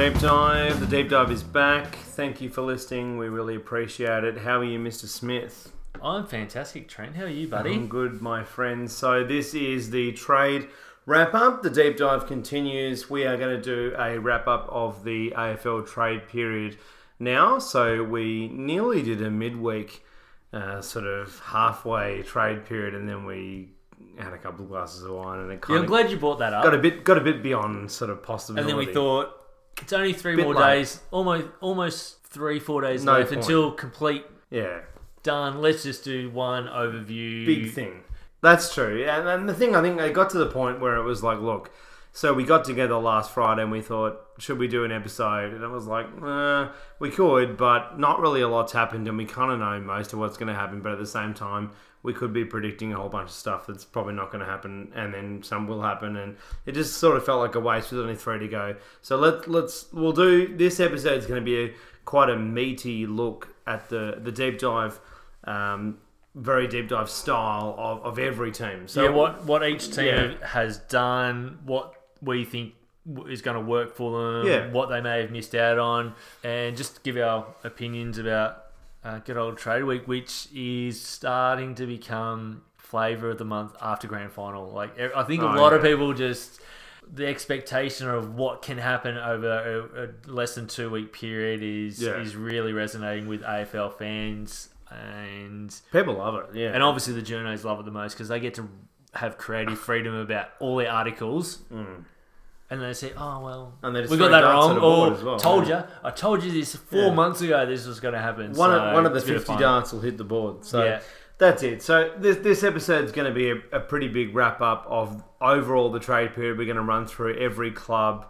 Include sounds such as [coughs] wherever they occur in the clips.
Deep Dive. The Deep Dive is back. Thank you for listening. We really appreciate it. How are you, Mr. Smith? I'm fantastic, Trent. How are you, buddy? I'm good, my friend. So, this is the trade wrap up. The Deep Dive continues. We are going to do a wrap up of the AFL trade period now. So, we nearly did a midweek uh, sort of halfway trade period, and then we had a couple of glasses of wine, and it Yeah, I'm of glad you brought that up. got a bit got a bit beyond sort of possibility. and then we thought it's only three Bit more late. days, almost almost three four days No left point. until complete yeah, done. Let's just do one overview. big thing. That's true. And, and the thing, I think it got to the point where it was like, look, so we got together last Friday and we thought, should we do an episode? And it was like, uh, we could, but not really a lot's happened, and we kind of know most of what's going to happen. But at the same time, we could be predicting a whole bunch of stuff that's probably not going to happen, and then some will happen, and it just sort of felt like a waste with only three to go. So let let's we'll do this episode is going to be a, quite a meaty look at the the deep dive. Um, very deep dive style of, of every team. So yeah, what what each team Yeah. has done, what we think is going to work for them, Yeah. what they may have missed out on, and just give our opinions about uh, good old trade week, which is starting to become flavour of the month after grand final. Like I think a Oh, lot of people just the expectation of what can happen over a, a less than two week period is Yeah. is really resonating with AFL fans and people love it. Yeah, and obviously the journos love it the most because they get to have creative freedom about all their articles. And they say, "Oh well. And they just we got that wrong." Or well, told yeah. you, I told you this four Yeah. months ago. This was going to happen. one so of, one of the it's a bit fifty darts will hit the board. So Yeah. that's it. So this this episode is going to be a, a pretty big wrap up of overall the trade period. We're going to run through every club.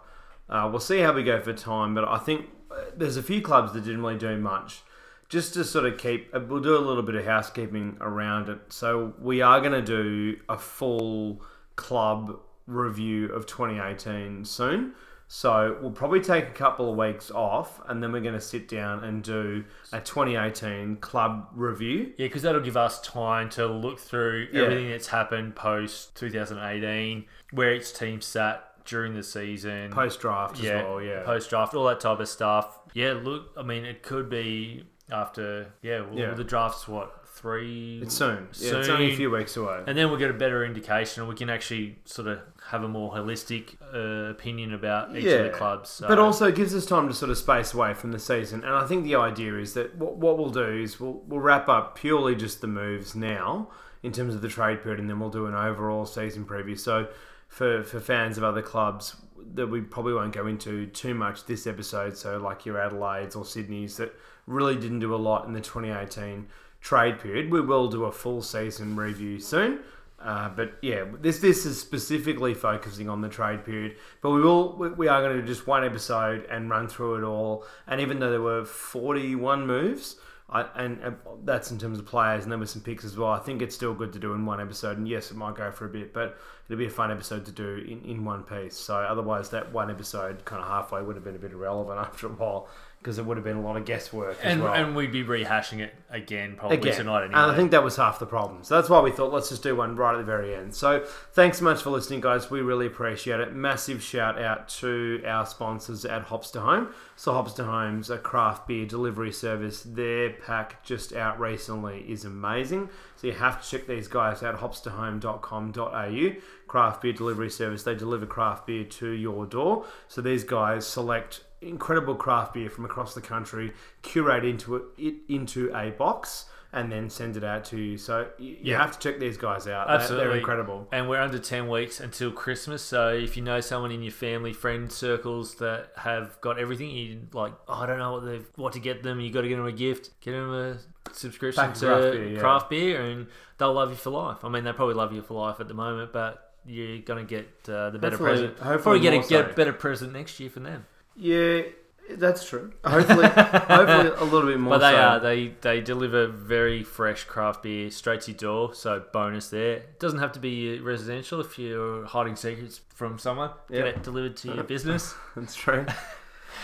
Uh, we'll see how we go for time, but I think uh, there's a few clubs that didn't really do much. Just to sort of keep, uh, we'll do a little bit of housekeeping around it. So we are going to do a full club review of 2018 soon. So we'll probably take a couple of weeks off, and then we're going to sit down and do a 2018 club review. Yeah, because that'll give us time to look through Yeah. everything that's happened post 2018, where each team sat during the season, Post draft as yeah, well, yeah. post draft, all that type of stuff. Yeah, look, I mean, it could be after. Yeah, well, Yeah. the draft's what three? It's soon. Yeah, it's only a few weeks away. And then we'll get a better indication, and we can actually sort of have a more holistic uh, opinion about each of the clubs. So. But also it gives us time to sort of space away from the season. And I think the idea is that what, what we'll do is we'll, we'll wrap up purely just the moves now in terms of the trade period, and then we'll do an overall season preview. So for, for fans of other clubs that we probably won't go into too much this episode, so like your Adelaides or Sydneys that really didn't do a lot in the 2018 trade period, we will do a full season review soon. Uh, but yeah, this this is specifically focusing on the trade period. But we will we, are going to do just one episode and run through it all. And even though there were forty one moves, I, and, and that's in terms of players, and there were some picks as well. I think it's still good to do in one episode. And yes, it might go for a bit, but it'll be a fun episode to do in, in one piece. So otherwise, that one episode kind of halfway would have been a bit irrelevant [laughs] after a while because it would have been a lot of guesswork as and, well. and we'd be rehashing it again probably Again, tonight anyway. and I think that was half the problem. So that's why we thought let's just do one right at the very end. So thanks so much for listening, guys. We really appreciate it. Massive shout out to our sponsors at Hops to Home. So Hops to Home's a craft beer delivery service. Their pack just out recently is amazing. So you have to check these guys out. Hopstohome.com.au craft beer delivery service. They deliver craft beer to your door. So these guys select incredible craft beer from across the country, curate into it, it into a box, and then send it out to you. So you, you Yeah. have to check these guys out. Absolutely. They're incredible. And we're under 10 weeks until Christmas. So if you know someone in your family, friend circles that have got everything, you like, oh, I don't know what they've, what to get them. You got to get them a gift. Get them a subscription Back to to craft beer, yeah. craft beer, and they'll love you for life. I mean, they probably love you for life at the moment, but you're gonna get uh, the better Hopefully- present. hopefully probably get a more get a better present next year from them. Yeah, that's true. Hopefully, hopefully a little bit [laughs] more. But they so. are they they deliver very fresh craft beer straight to your door. So bonus there. Doesn't have to be residential if you're hiding secrets from someone. Get it delivered to your business. [laughs] That's true.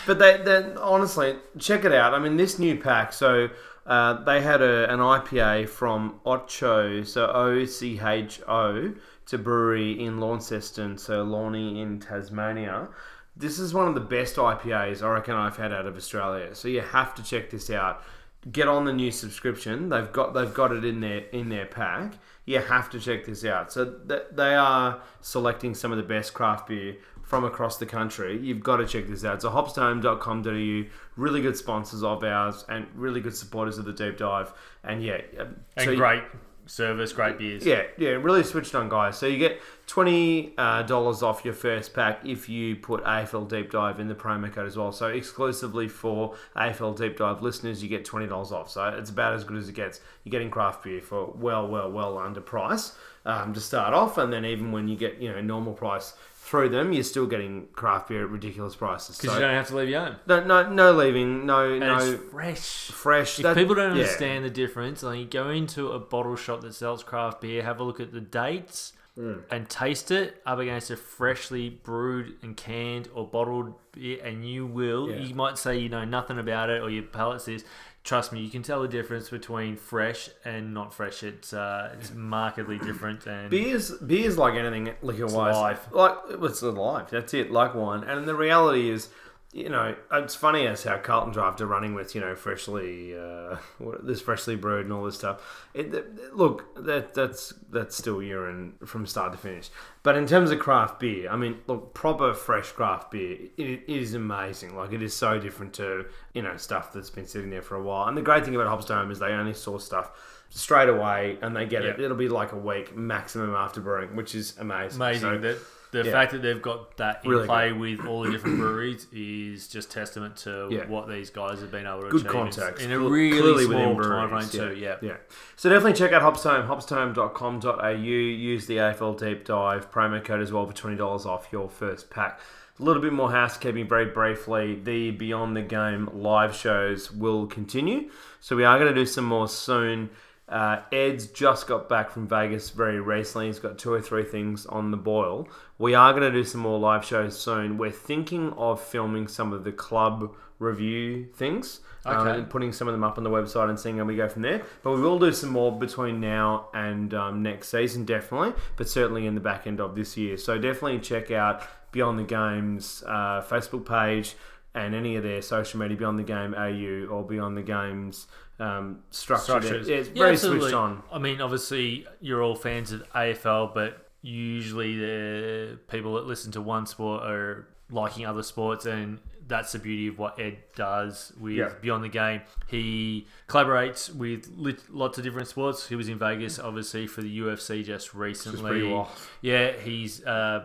but they, they honestly check it out. I mean, this new pack. So uh, they had a, an IPA from Ocho, so O C H O, to brewery in Launceston, so Lawny in Tasmania. This is one of the best IPAs I reckon I've had out of Australia. So you have to check this out. Get on the new subscription. They've got they've got it in their in their pack. You have to check this out. So th- they are selecting some of the best craft beer from across the country. You've got to check this out. So hopstohome.com.au, really good sponsors of ours and really good supporters of the deep dive. And yeah, um, And so great service, great beers. yeah, yeah, really switched on, guys. So you get twenty uh, dollars off your first pack if you put AFL Deep Dive in the promo code as well. So exclusively for AFL Deep Dive listeners, you get twenty dollars off. So it's about as good as it gets. You're getting craft beer for well, well, well under price um, to start off, and then even when you get you know normal price through them, you're still getting craft beer at ridiculous prices. Because So you don't have to leave your home. no, no, no leaving, no, And no fresh. fresh. If that- people don't yeah. understand the difference, like you go into a bottle shop that sells craft beer, have a look at the dates Mm. and taste it up against a freshly brewed and canned or bottled beer, and you will. Yeah. You might say you know nothing about it or your palate says. Trust me, you can tell the difference between fresh and not fresh. It's uh, it's markedly different. And Beer's beer's like anything liquor wise. Like it's alive. That's it. Like wine. And the reality is, you know, it's funny as how Carlton Draught are running with you know freshly uh, [laughs] this freshly brewed and all this stuff. It, it- look, that that's that's still urine from start to finish. But in terms of craft beer, I mean, look, proper fresh craft beer, it, it is amazing. Like it is so different to you know stuff that's been sitting there for a while. And the great thing about Hopstone is they only source stuff straight away and they get it. It'll be like a week maximum after brewing, which is amazing. amazing So- that the yeah. fact that they've got that in Really play with all the different breweries is just testament to Yeah. what these guys have been able to good achieve context. in a really clearly small time frame too. Yeah. yeah. So definitely check out hopstohome hopstohome.com.au use the afl deep dive promo code as well for $20 off your first pack. A little bit more housekeeping very briefly. The beyond the game live shows will continue. So we are going to do some more soon uh, Ed's just got back from Vegas very recently. He's got two or three things on the boil. We are going to do some more live shows soon. We're thinking of filming some of the club review things um, and putting some of them up on the website and seeing how we go from there. But we will do some more between now and um, next season, definitely, but certainly in the back end of this year. So definitely check out Beyond the Games uh, Facebook page and any of their social media, Beyond the Game AU or Beyond the Games um, structure. Structures. Yeah, it's very absolutely. switched on. I mean, obviously, you're all fans of AFL, but usually the people that listen to one sport are liking other sports, and that's the beauty of what Ed does with Yeah. Beyond the Game. He collaborates with lots of different sports. He was in Vegas, obviously, for the UFC just recently. Yeah, he's uh,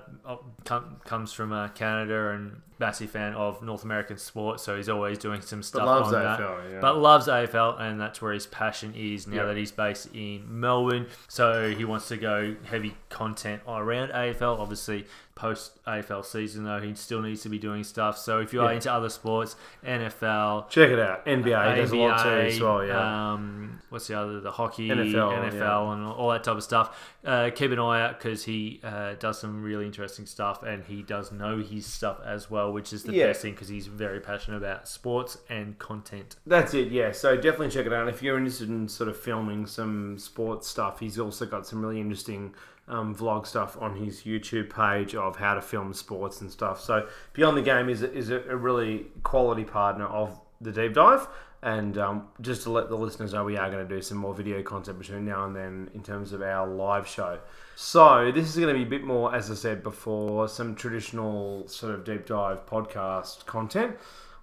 com- comes from uh, Canada and massive fan of North American sports, so he's always doing some stuff loves on that. Yeah. But loves AFL, and that's where his passion is now that he's based in Melbourne. So he wants to go heavy content around AFL. Obviously, post AFL season though, he still needs to be doing stuff. So if you are Yeah. into other sports, NFL. Check it out. NBA does a lot too as well, yeah. Um, what's the other? The hockey, NFL, NFL, yeah. and all that type of stuff. Uh, keep an eye out because he uh, does some really interesting stuff, and he does know his stuff as well, which is the Yeah. best thing because he's very passionate about sports and content. That's it, yeah. So definitely check it out. If you're interested in sort of filming some sports stuff, he's also got some really interesting um, vlog stuff on his YouTube page of how to film sports and stuff. So Beyond the Game is a, is a, really quality partner of the deep dive. And um, just to let the listeners know, we are going to do some more video content between now and then in terms of our live show. So this is going to be a bit more, as I said before, some traditional sort of deep dive podcast content.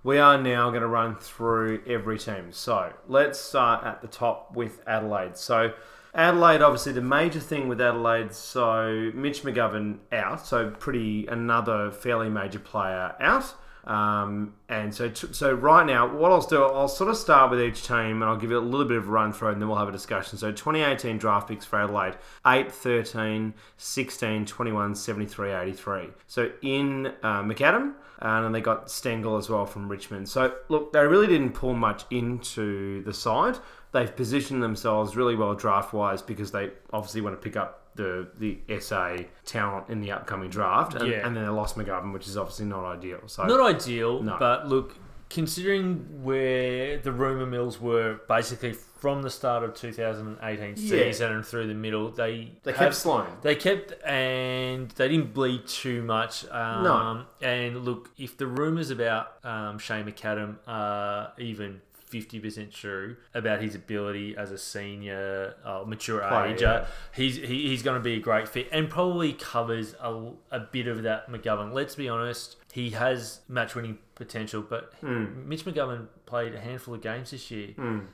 We are now going to run through every team. So let's start at the top with Adelaide. So Adelaide, obviously, the major thing with Adelaide. So Mitch McGovern out. So pretty another fairly major player out. Um, and so, so right now, what I'll do, I'll sort of start with each team and I'll give it a little bit of a run through and then we'll have a discussion. So 2018 draft picks for Adelaide 8, 13, 16, 21, 73, 83. So in uh, McAdam, and then they got Stengle as well from Richmond. So look, they really didn't pull much into the side. They've positioned themselves really well draft wise because they obviously want to pick up the the SA talent in the upcoming draft, and, Yeah. and then they lost McGovern, which is obviously not ideal. So Not ideal, No. but look, considering where the rumor mills were basically from the start of 2018 Yeah. season and through the middle, they They have- kept slowing. They kept and they didn't bleed too much. Um, No. And look, if the rumours about um, Shane McAdam are even 50% true about his ability as a senior, uh, mature Player, age, yeah. uh, he's he, he's going to be a great fit and probably covers a, a bit of that McGovern. Let's be honest, he has match winning potential, but Hmm. Mitch McGovern played a handful of games this year.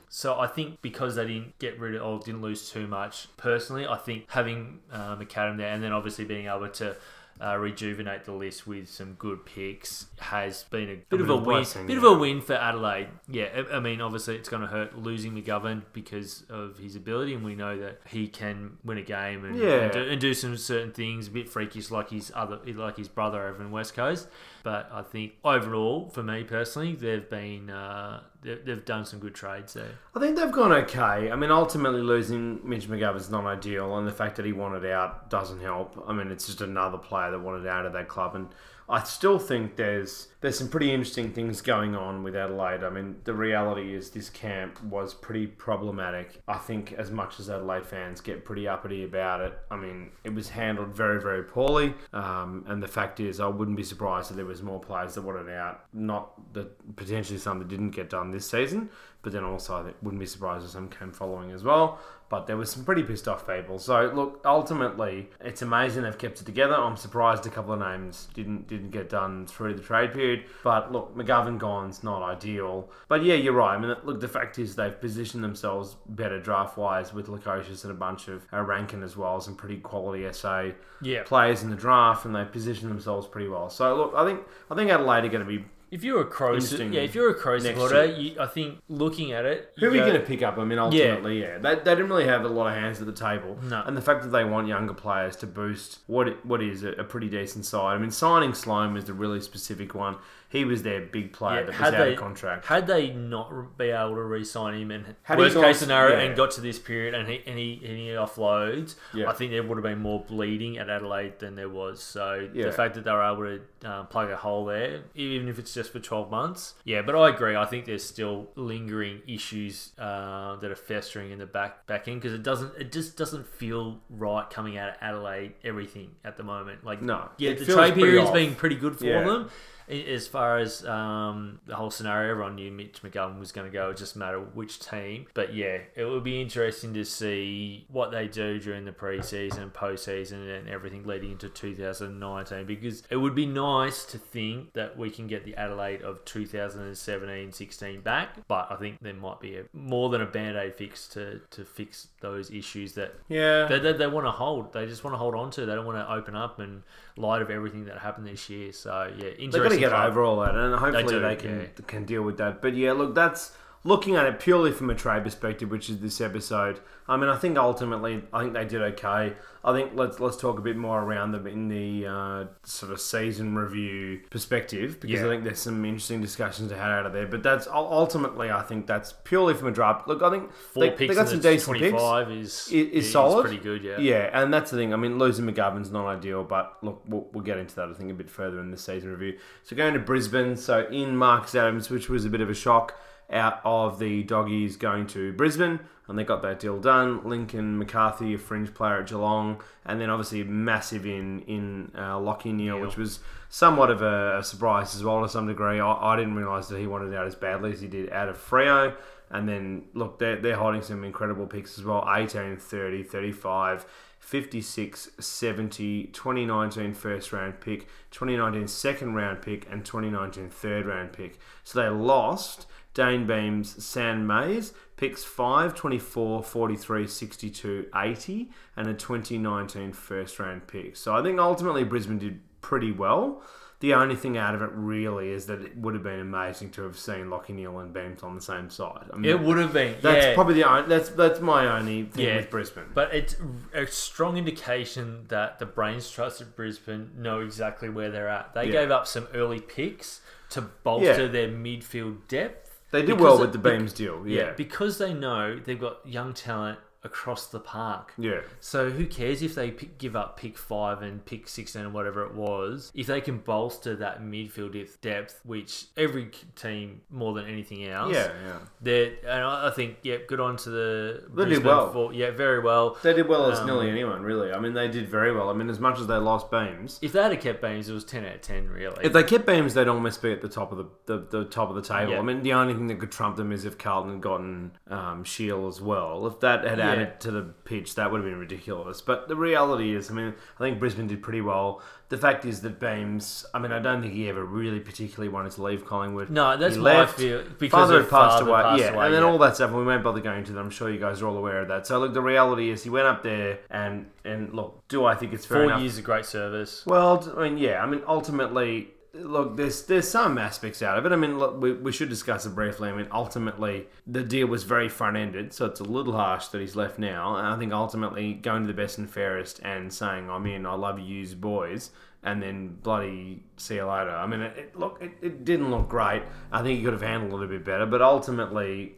So I think because they didn't get rid of or didn't lose too much, personally, I think having uh, McAdam there and then obviously being able to uh, rejuvenate the list with some good picks has been a bit, of a of a win. bit of a win for Adelaide. Yeah, I I mean, obviously it's going to hurt losing McGovern because of his ability, and we know that he can win a game and, Yeah. and, do, and do some certain things a bit freakish, like his other, like his brother over in West Coast. But I think overall, for me personally, they've been uh, they've, done some good trades there. I think they've gone okay. I mean, ultimately losing Mitch McGovern's not ideal, and the fact that he wanted out doesn't help. I mean, it's just another player that wanted out of that club, and I still think there's there's some pretty interesting things going on with Adelaide. I mean, the reality is this camp was pretty problematic. I think as much as Adelaide fans get pretty uppity about it, I mean, it was handled very, very poorly. Um, and the fact is, I wouldn't be surprised if there was more players that wanted out. Not that potentially some that didn't get done this season, but then also I wouldn't be surprised if some came following as well. But there was some pretty pissed off people. So look, ultimately, it's amazing they've kept it together. I'm surprised a couple of names didn't didn't get done through the trade period. But look, McGovern gone's not ideal. But yeah, you're right. I mean, look, the fact is they've positioned themselves better draft wise with Lukosius and a bunch of uh, Rankine as well, some pretty quality SA Yeah. players in the draft, and they positioned themselves pretty well. So look, I think I think Adelaide are going to be. If you're a Crow, Interesting yeah, if you're a Crow next supporter, year. you, I think looking at it, Who are we go- going to pick up? I mean, ultimately, yeah, They, they didn't really have a lot of hands at the table, No. and the fact that they want younger players to boost what what is a, a pretty decent side. I mean, signing Sloane was the really specific one. He was their big player Yeah, that was out they of contract. had they not be able to re-sign him and Had worst case scenario yeah. and got to this period and he and he, and he offloads, Yeah. I think there would have been more bleeding at Adelaide than there was. So the fact that they were able to um, plug a hole there, even if it's just for twelve months, yeah. But I agree. I think there's still lingering issues uh, that are festering in the back back end because it doesn't it just doesn't feel right coming out of Adelaide everything at the moment. Like No, yeah, the trade period's off. been pretty good for them. As far as um, the whole scenario, everyone knew Mitch McGovern was going to go. It just matter which team. But yeah, it will be interesting to see what they do during the preseason and postseason and everything leading into 2019 because it would be nice to think that we can get the Adelaide of 2017-16 back. But I think there might be a, more than a band-aid fix to, to fix those issues that yeah, they, they want to hold. They just want to hold on to. They don't want to open up and light of everything that happened this year. So yeah, interesting. they've got to get club. over all that, and hopefully they, do, can yeah. can deal with that. But yeah, look, that's looking at it purely from a trade perspective, which is this episode. I mean, I think ultimately, I think they did okay. I think let's let's talk a bit more around them in the uh, sort of season review perspective because I think there's some interesting discussions to have out of there. But that's ultimately, I think that's purely from a draft. Look, I think Four they, picks they got some decent picks. 25 is, is, is solid. pretty good, yeah. Yeah, and that's the thing. I mean, losing McGovern's not ideal, but look, we'll, we'll get into that, I think, a bit further in the season review. So going to Brisbane. So in Marcus Adams, which was a bit of a shock out of the doggies going to Brisbane, and they got that deal done. Lincoln McCarthy, a fringe player at Geelong, and then obviously massive in in uh, Lachie Neale, which was somewhat of a, a surprise as well to some degree. I, I didn't realise that he wanted out as badly as he did out of Freo. And then, look, they're, they're holding some incredible picks as well 18, 30, 35, 56, 70, 2019 first round pick, 2019 second round pick, and 2019 third round pick. So they lost Dayne Beams, Sam Mayes, picks 5, 24, 43, 62, 80, and a 2019 first round pick. So I think ultimately Brisbane did pretty well. The only thing out of it really is that it would have been amazing to have seen Lachie Neale and Beams on the same side. I mean, It would have been. that's yeah. probably the only, that's that's my only thing Yeah. with Brisbane. But it's a strong indication that the Brains Trust of Brisbane know exactly where they're at. They Yeah. gave up some early picks to bolster their midfield depth. They did Because well with the bec- Beams deal, Yeah. yeah. because they know they've got young talent across the park. Yeah. So who cares if they pick, give up pick five and pick sixteen or whatever it was? If they can bolster that midfield depth- which every team more than anything else, Yeah, yeah. they're and I think yeah, good on to the They did Brisbane well. for- yeah, very well. They did well as Um, nearly anyone, really. I mean, they did very well. I mean, as much as they lost Beams, If they had kept Beams, it was ten out of ten, really. if they kept Beams, they'd almost be at the top of the, the, the top of the table. Yeah. I mean, the only thing that could trump them is if Carlton had gotten um, Shiel as well. If that had Yeah. added to the pitch, that would have been ridiculous. But the reality is, I mean, I think Brisbane did pretty well. The fact is that Beams, I mean, I don't think he ever really particularly wanted to leave Collingwood. no, that's he my left. feel because father of had passed father away, passed yeah, away, and then yeah. all that stuff. And we won't bother going to that. I'm sure you guys are all aware of that. So look, the reality is, he went up there, and and look, do I think it's fair four enough? years of great service. Well, I mean, yeah. I mean, ultimately, look, there's there's some aspects out of it. I mean, look, we, we should discuss it briefly. I mean, ultimately, the deal was very front ended, so it's a little harsh that he's left now. And I think ultimately, going to the best and fairest and saying, "I'm in, I love you, boys," and then bloody see you later. I mean, it, it look, it, it didn't look great. I think he could have handled it a bit better, but ultimately,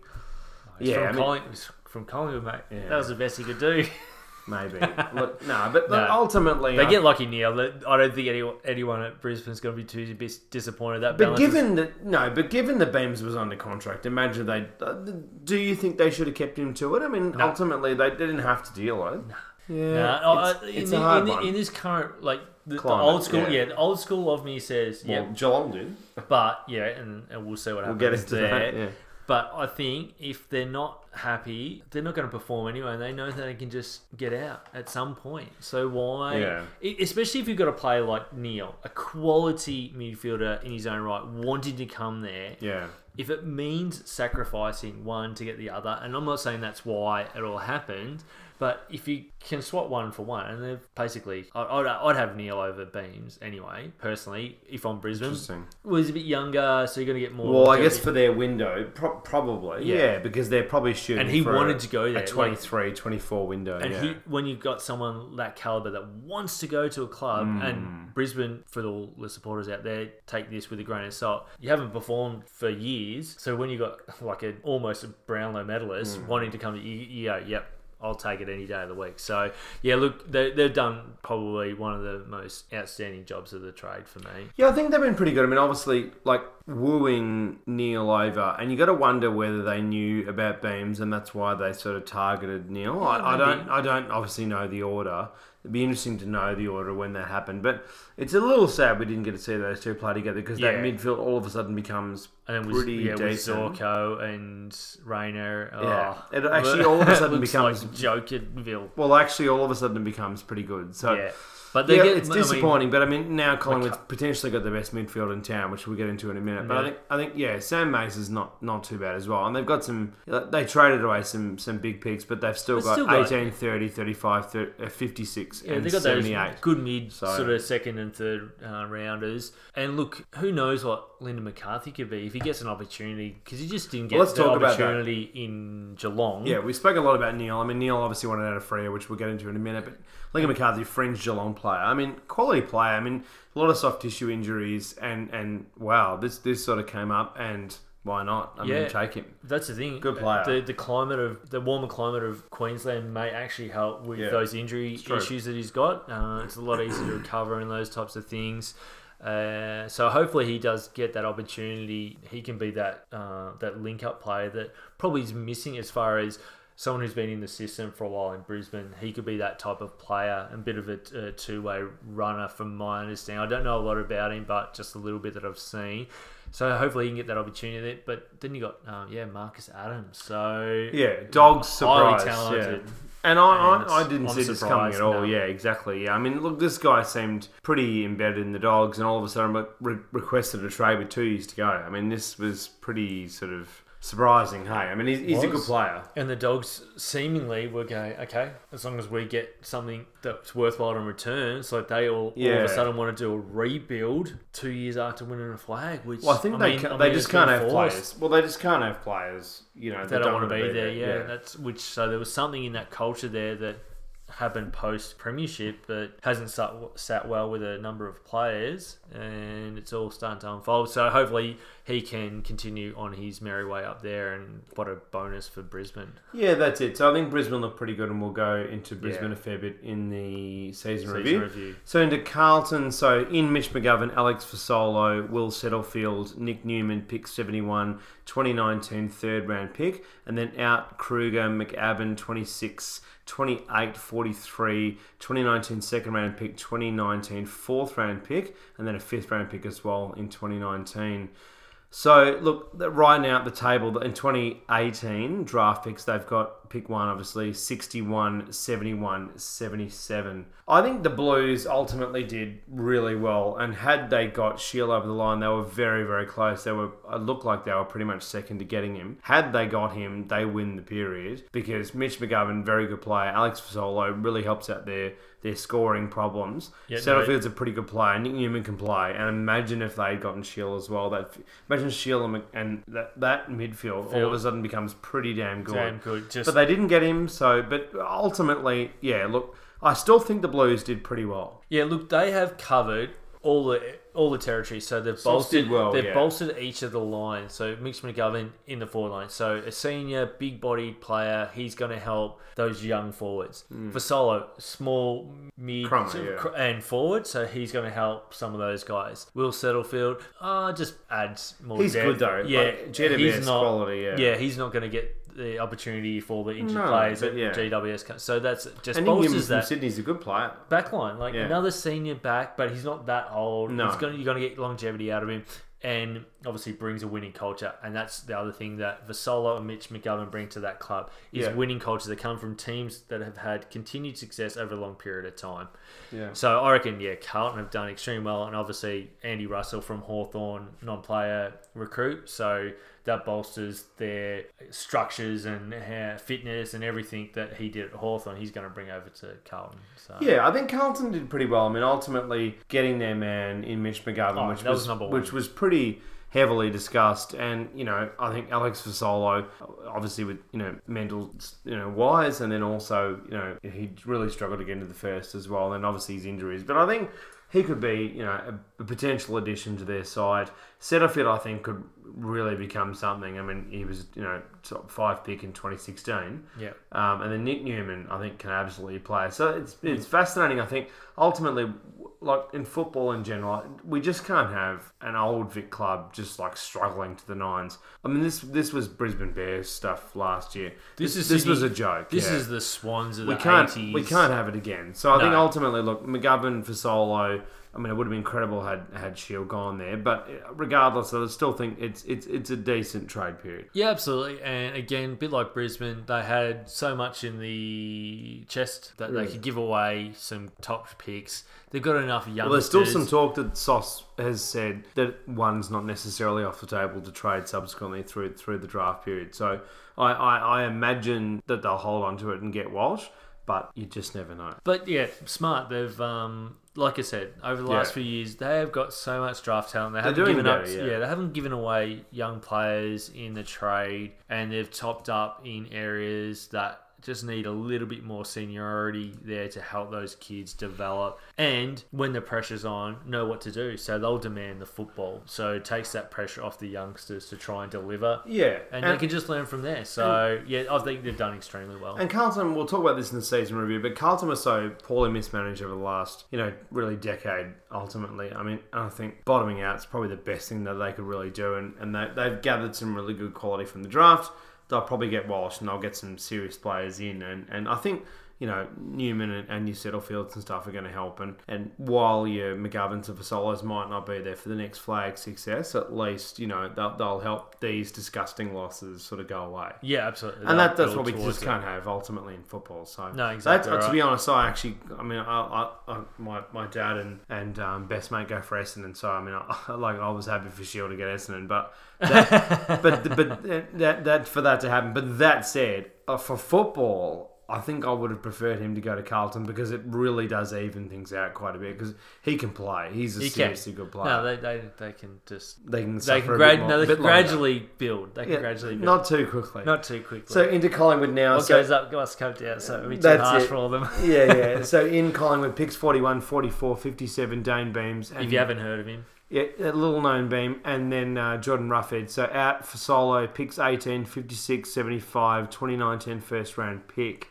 yeah, from, I mean, Colling- from Collingwood, mate. Yeah. That was the best he could do. [laughs] maybe. [laughs] look, no, but No. ultimately, They I- get lucky, Neale. I don't think anyone, anyone at Brisbane's going to be too disappointed. That But balance is- given that no, but given the Beams was under contract, imagine they. Uh, do you think they should have kept him to it? I mean, No. ultimately they didn't have to deal with it. Yeah, it's, it's in, a the- hard in, the- one. in this current like the, the old school, yeah. yeah. the old school of me says, yeah, well, Geelong did. but yeah, and, and we'll see what We'll happens get into there. that. Yeah. But I think if they're not happy, they're not going to perform anyway, and they know that they can just get out at some point. So why? Yeah. Especially if you've got a player like Neale, a quality midfielder in his own right, wanting to come there. Yeah. If it means sacrificing one to get the other, and I'm not saying that's why it all happened, but if you can swap one for one, and they're basically, I'd, I'd have Neale over Beams anyway, personally, if I'm Brisbane. Interesting. Well, he's a bit younger, so you're going to get more. Well, I guess for their window, pro- probably. Yeah. Yeah. because they're probably shooting. And he wanted a, to go there, A 23, 24 window. And yeah. he, when you've got someone that caliber that wants to go to a club, Hmm. and Brisbane, for all the supporters out there, take this with a grain of salt. You haven't performed for years, so when you've got [laughs] like an almost a Brownlow medalist Hmm. wanting to come, to you, you go, "Yep, I'll take it any day of the week." So yeah, look, they, they've done probably one of the most outstanding jobs of the trade for me. Yeah, I think they've been pretty good. I mean, obviously, like wooing Neale over, and you got to wonder whether they knew about Beams, and that's why they sort of targeted Neale. I, I don't, I don't obviously know the order. It'd be interesting to know the order when that happened, but it's a little sad we didn't get to see those two play together because that Yeah. midfield all of a sudden becomes And then with, pretty yeah, with decent. Zorko and Rayner. Yeah. oh, It actually all of a [laughs] sudden looks becomes- like Jokerville. well, actually, all of a sudden it becomes pretty good. So. yeah, but they yeah, get, it's I mean, disappointing, but I mean now Collingwood's potentially got the best midfield in town, which we'll get into in a minute. But I think I think yeah, Sam Mayes is not not too bad as well, and they've got some. They traded away some some big picks, but they've still got still got- 18, 30, 35, 30, uh, 56, Yeah, and they got 78. those good mid, So- sort of second and third uh, rounders. And look, who knows what Lincoln McCarthy could be if he gets an opportunity because he just didn't get Well, let's the talk about that. opportunity in Geelong. Yeah, we spoke a lot about Neale. I mean, Neale obviously wanted out of Freo, which we'll get into in a minute. But Lincoln McCarthy, fringe Geelong player. I mean, quality player. I mean, a lot of soft tissue injuries, and and wow, this this sort of came up, and why not? I Yeah. mean, take him. That's the thing. Good player. The, the climate of the warmer climate of Queensland may actually help with Yeah. those injury issues that he's got. Uh, it's a lot easier to recover and those types of things. Uh, so hopefully he does get that opportunity. He can be that uh, that link up player that probably is missing as far as someone who's been in the system for a while in Brisbane. He could be that type of player and bit of a, a two way runner, from my understanding. I don't know a lot about him, but just a little bit that I've seen. So hopefully he can get that opportunity. There. But then you got um, yeah Marcus Adams. So Yeah, dogs highly surprise. talented. Yeah. And I, And I, I didn't see this coming at all. no. Yeah, exactly. Yeah, I mean, look, this guy seemed pretty embedded in the dogs, and all of a sudden re- requested a trade with two years to go. I mean, this was pretty sort of surprising. Hey, I mean, he's, he's a good Was. player. And the dogs seemingly were going, okay, as long as we get something that's worthwhile in return. So they all, all of a sudden want to do a rebuild two years after winning a flag. Which Well, I think they mean- ca- I they mean, just it's can't been have forced. players. Well, they just can't have players. You know, They that don't want to be there. Yeah, that's which. So there was something in that culture there that happened post premiership, but hasn't sat, sat well with a number of players, and it's all starting to unfold. So hopefully he can continue on his merry way up there, and what a bonus for Brisbane. Yeah, that's it. So I think Brisbane look pretty good, and we'll go into Brisbane Yeah. a fair bit in the season, Season review. review. So into Carlton, so in Mitch McGovern, Alex Fasolo, Will Setterfield, Nick Newman, pick 71, 2019 third round pick, and then out Kruger, McAbin, 26, 28, 43, 2019 second round pick, 2019 fourth round pick, and then a fifth round pick as well in 2019. So look, right now at the table in 2018 draft picks, they've got pick one, obviously 61, 71, 77. I think the Blues ultimately did really well, and had they got Shiel over the line, they were very, very close. They were it looked like they were pretty much second to getting him. Had they got him, they win the period because Mitch McGovern, very good player. Alex Fasolo really helps out their their scoring problems. Yeah, no, Setterfield's a pretty good player. Nick Newman can play, and imagine if they'd gotten Shiel as well. That imagine Shiel and, and that, that midfield all of a sudden becomes pretty damn good. Damn good. Just But they didn't get him, so but ultimately, yeah. Look, I still think the Blues did pretty well. Yeah, look, they have covered all the all the territory. So they've bolstered well, they've yeah. bolstered each of the lines. So Mitch McGovern in the forward line. So a senior, big bodied player, he's going to help those young forwards. Fasolo, small, mid. Crummer, yeah. cr- and forward. So he's going to help some of those guys. Will Setterfield, uh, just adds more. He's depth. good though. Yeah, Like, GWS quality, yeah. yeah, he's not going to get the opportunity for the injured No, players but that yeah. GWS. So that's just And bolsters from that Sydney's a good player. backline, like Yeah. another senior back, but he's not that old. No. He's gonna, you're going to get longevity out of him, and obviously brings a winning culture. And that's the other thing that Fasolo and Mitch McGovern bring to that club is Yeah. winning culture. They come from teams that have had continued success over a long period of time. Yeah. So I reckon, yeah, Carlton have done extremely well, and obviously Andy Russell from Hawthorn, non-player recruit, so that bolsters their structures and uh, fitness and everything that he did at Hawthorn. He's going to bring over to Carlton. So Yeah, I think Carlton did pretty well. I mean, ultimately getting their man in Mitch McGovern, Oh, which was was, number one. which was pretty heavily discussed, and you know, I think Alex Fasolo, obviously with you know mental you know wise, and then also you know he really struggled to get into the first as well, and obviously his injuries, but I think. He could be, you know, a, a potential addition to their side. Setterfield, I think, could really become something. I mean, he was, you know, top five pick in 2016. yeah. Um, and then Nick Newman, I think, can absolutely play. So it's it's fascinating. I think ultimately, like in football in general, we just can't have an old Vic club just like struggling to the nines. I mean, this this was Brisbane Bears stuff last year. This, This is this was a joke. This yeah. is the Swans of we the can't 80s. we can't have it again. So I think ultimately, look, McGovern Fasolo. I mean, it would have been incredible had had Shiel gone there, but regardless, I still think it's it's it's a decent trade period. Yeah, absolutely. And again, a bit like Brisbane, they had so much in the chest that they Mm. could give away some top picks. They've got enough young. Well, there's still some talk that Sauce has said that one's not necessarily off the table to trade subsequently through through the draft period. So I, I, I imagine that they'll hold on to it and get Walsh, but you just never know. But yeah, smart. They've um, like I said, over the last Yeah. few years, they have got so much draft talent. They haven't doing given up. better, yeah. they haven't given away young players in the trade, and they've topped up in areas that just need a little bit more seniority there to help those kids develop. And when the pressure's on, know what to do. So they'll demand the football. So it takes that pressure off the youngsters to try and deliver. Yeah, And, they can just learn from there. So yeah, I think they've done extremely well. And Carlton, we'll talk about this in the season review, but Carlton was so poorly mismanaged over the last, you know, really decade, ultimately. I mean, I think bottoming out is probably the best thing that they could really do, and, and they, they've gathered some really good quality from the draft. They'll probably get Walsh and they'll get some serious players in, and, and I think. You know, Newman and, and your Setterfields and stuff are going to help. And, and while your McGovern and Fasolos might not be there for the next flag success, at least, you know, they'll, they'll help these disgusting losses sort of go away yeah, absolutely. and that, that's what we just it. can't have ultimately in football. So No, exactly That's, To be honest, I actually, I mean, I, I, I, my my dad and and um, best mate go for Essendon, so I mean, I, [laughs] like I was happy for Shiel to get Essendon, but that, [laughs] but but that that for that to happen. But that said, uh, for football. I think I would have preferred him to go to Carlton because it really does even things out quite a bit because he can play. He's a He can. seriously good player. No, they, they, they can just they can they suffer can, a grad, bit more, no, they bit can longer. gradually build. They can Yeah, gradually build. not too quickly. not too quickly. so into Collingwood now. what so- goes up must come down. So it'll be too That's harsh it. for all of them. [laughs] yeah, yeah. [laughs] So in Collingwood, picks 41, 44, 57, Dayne Beams. And if you haven't heard of him, Yeah, a little known beam. And then uh, Jordan Roughead. So out Fasolo, picks 18, 56, 75, 29, 10 first round pick.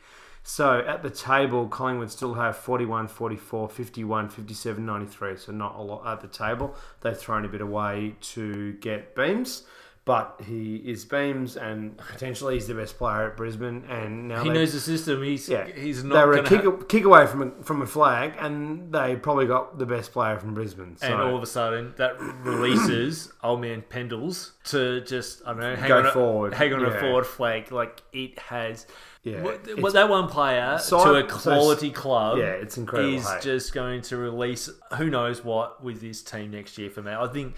So at the table, Collingwood still have 41, 44, 51, 57, 93. So not a lot at the table. They've thrown a bit away to get beams. But he is beams, and potentially he's the best player at Brisbane. And now he knows the system. He's yeah, he's they not were a kick, to. kick away from a, from a flag, and they probably got the best player from Brisbane. So And all of a sudden, that releases [coughs] old man Pendles to just I don't know hang Go on a, forward, hang on yeah. a forward flag. Like it has. Yeah, What, it's- what that one player So- to a so- quality club yeah, it's incredible. is hey. just going to release who knows what with this team next year for me. I think,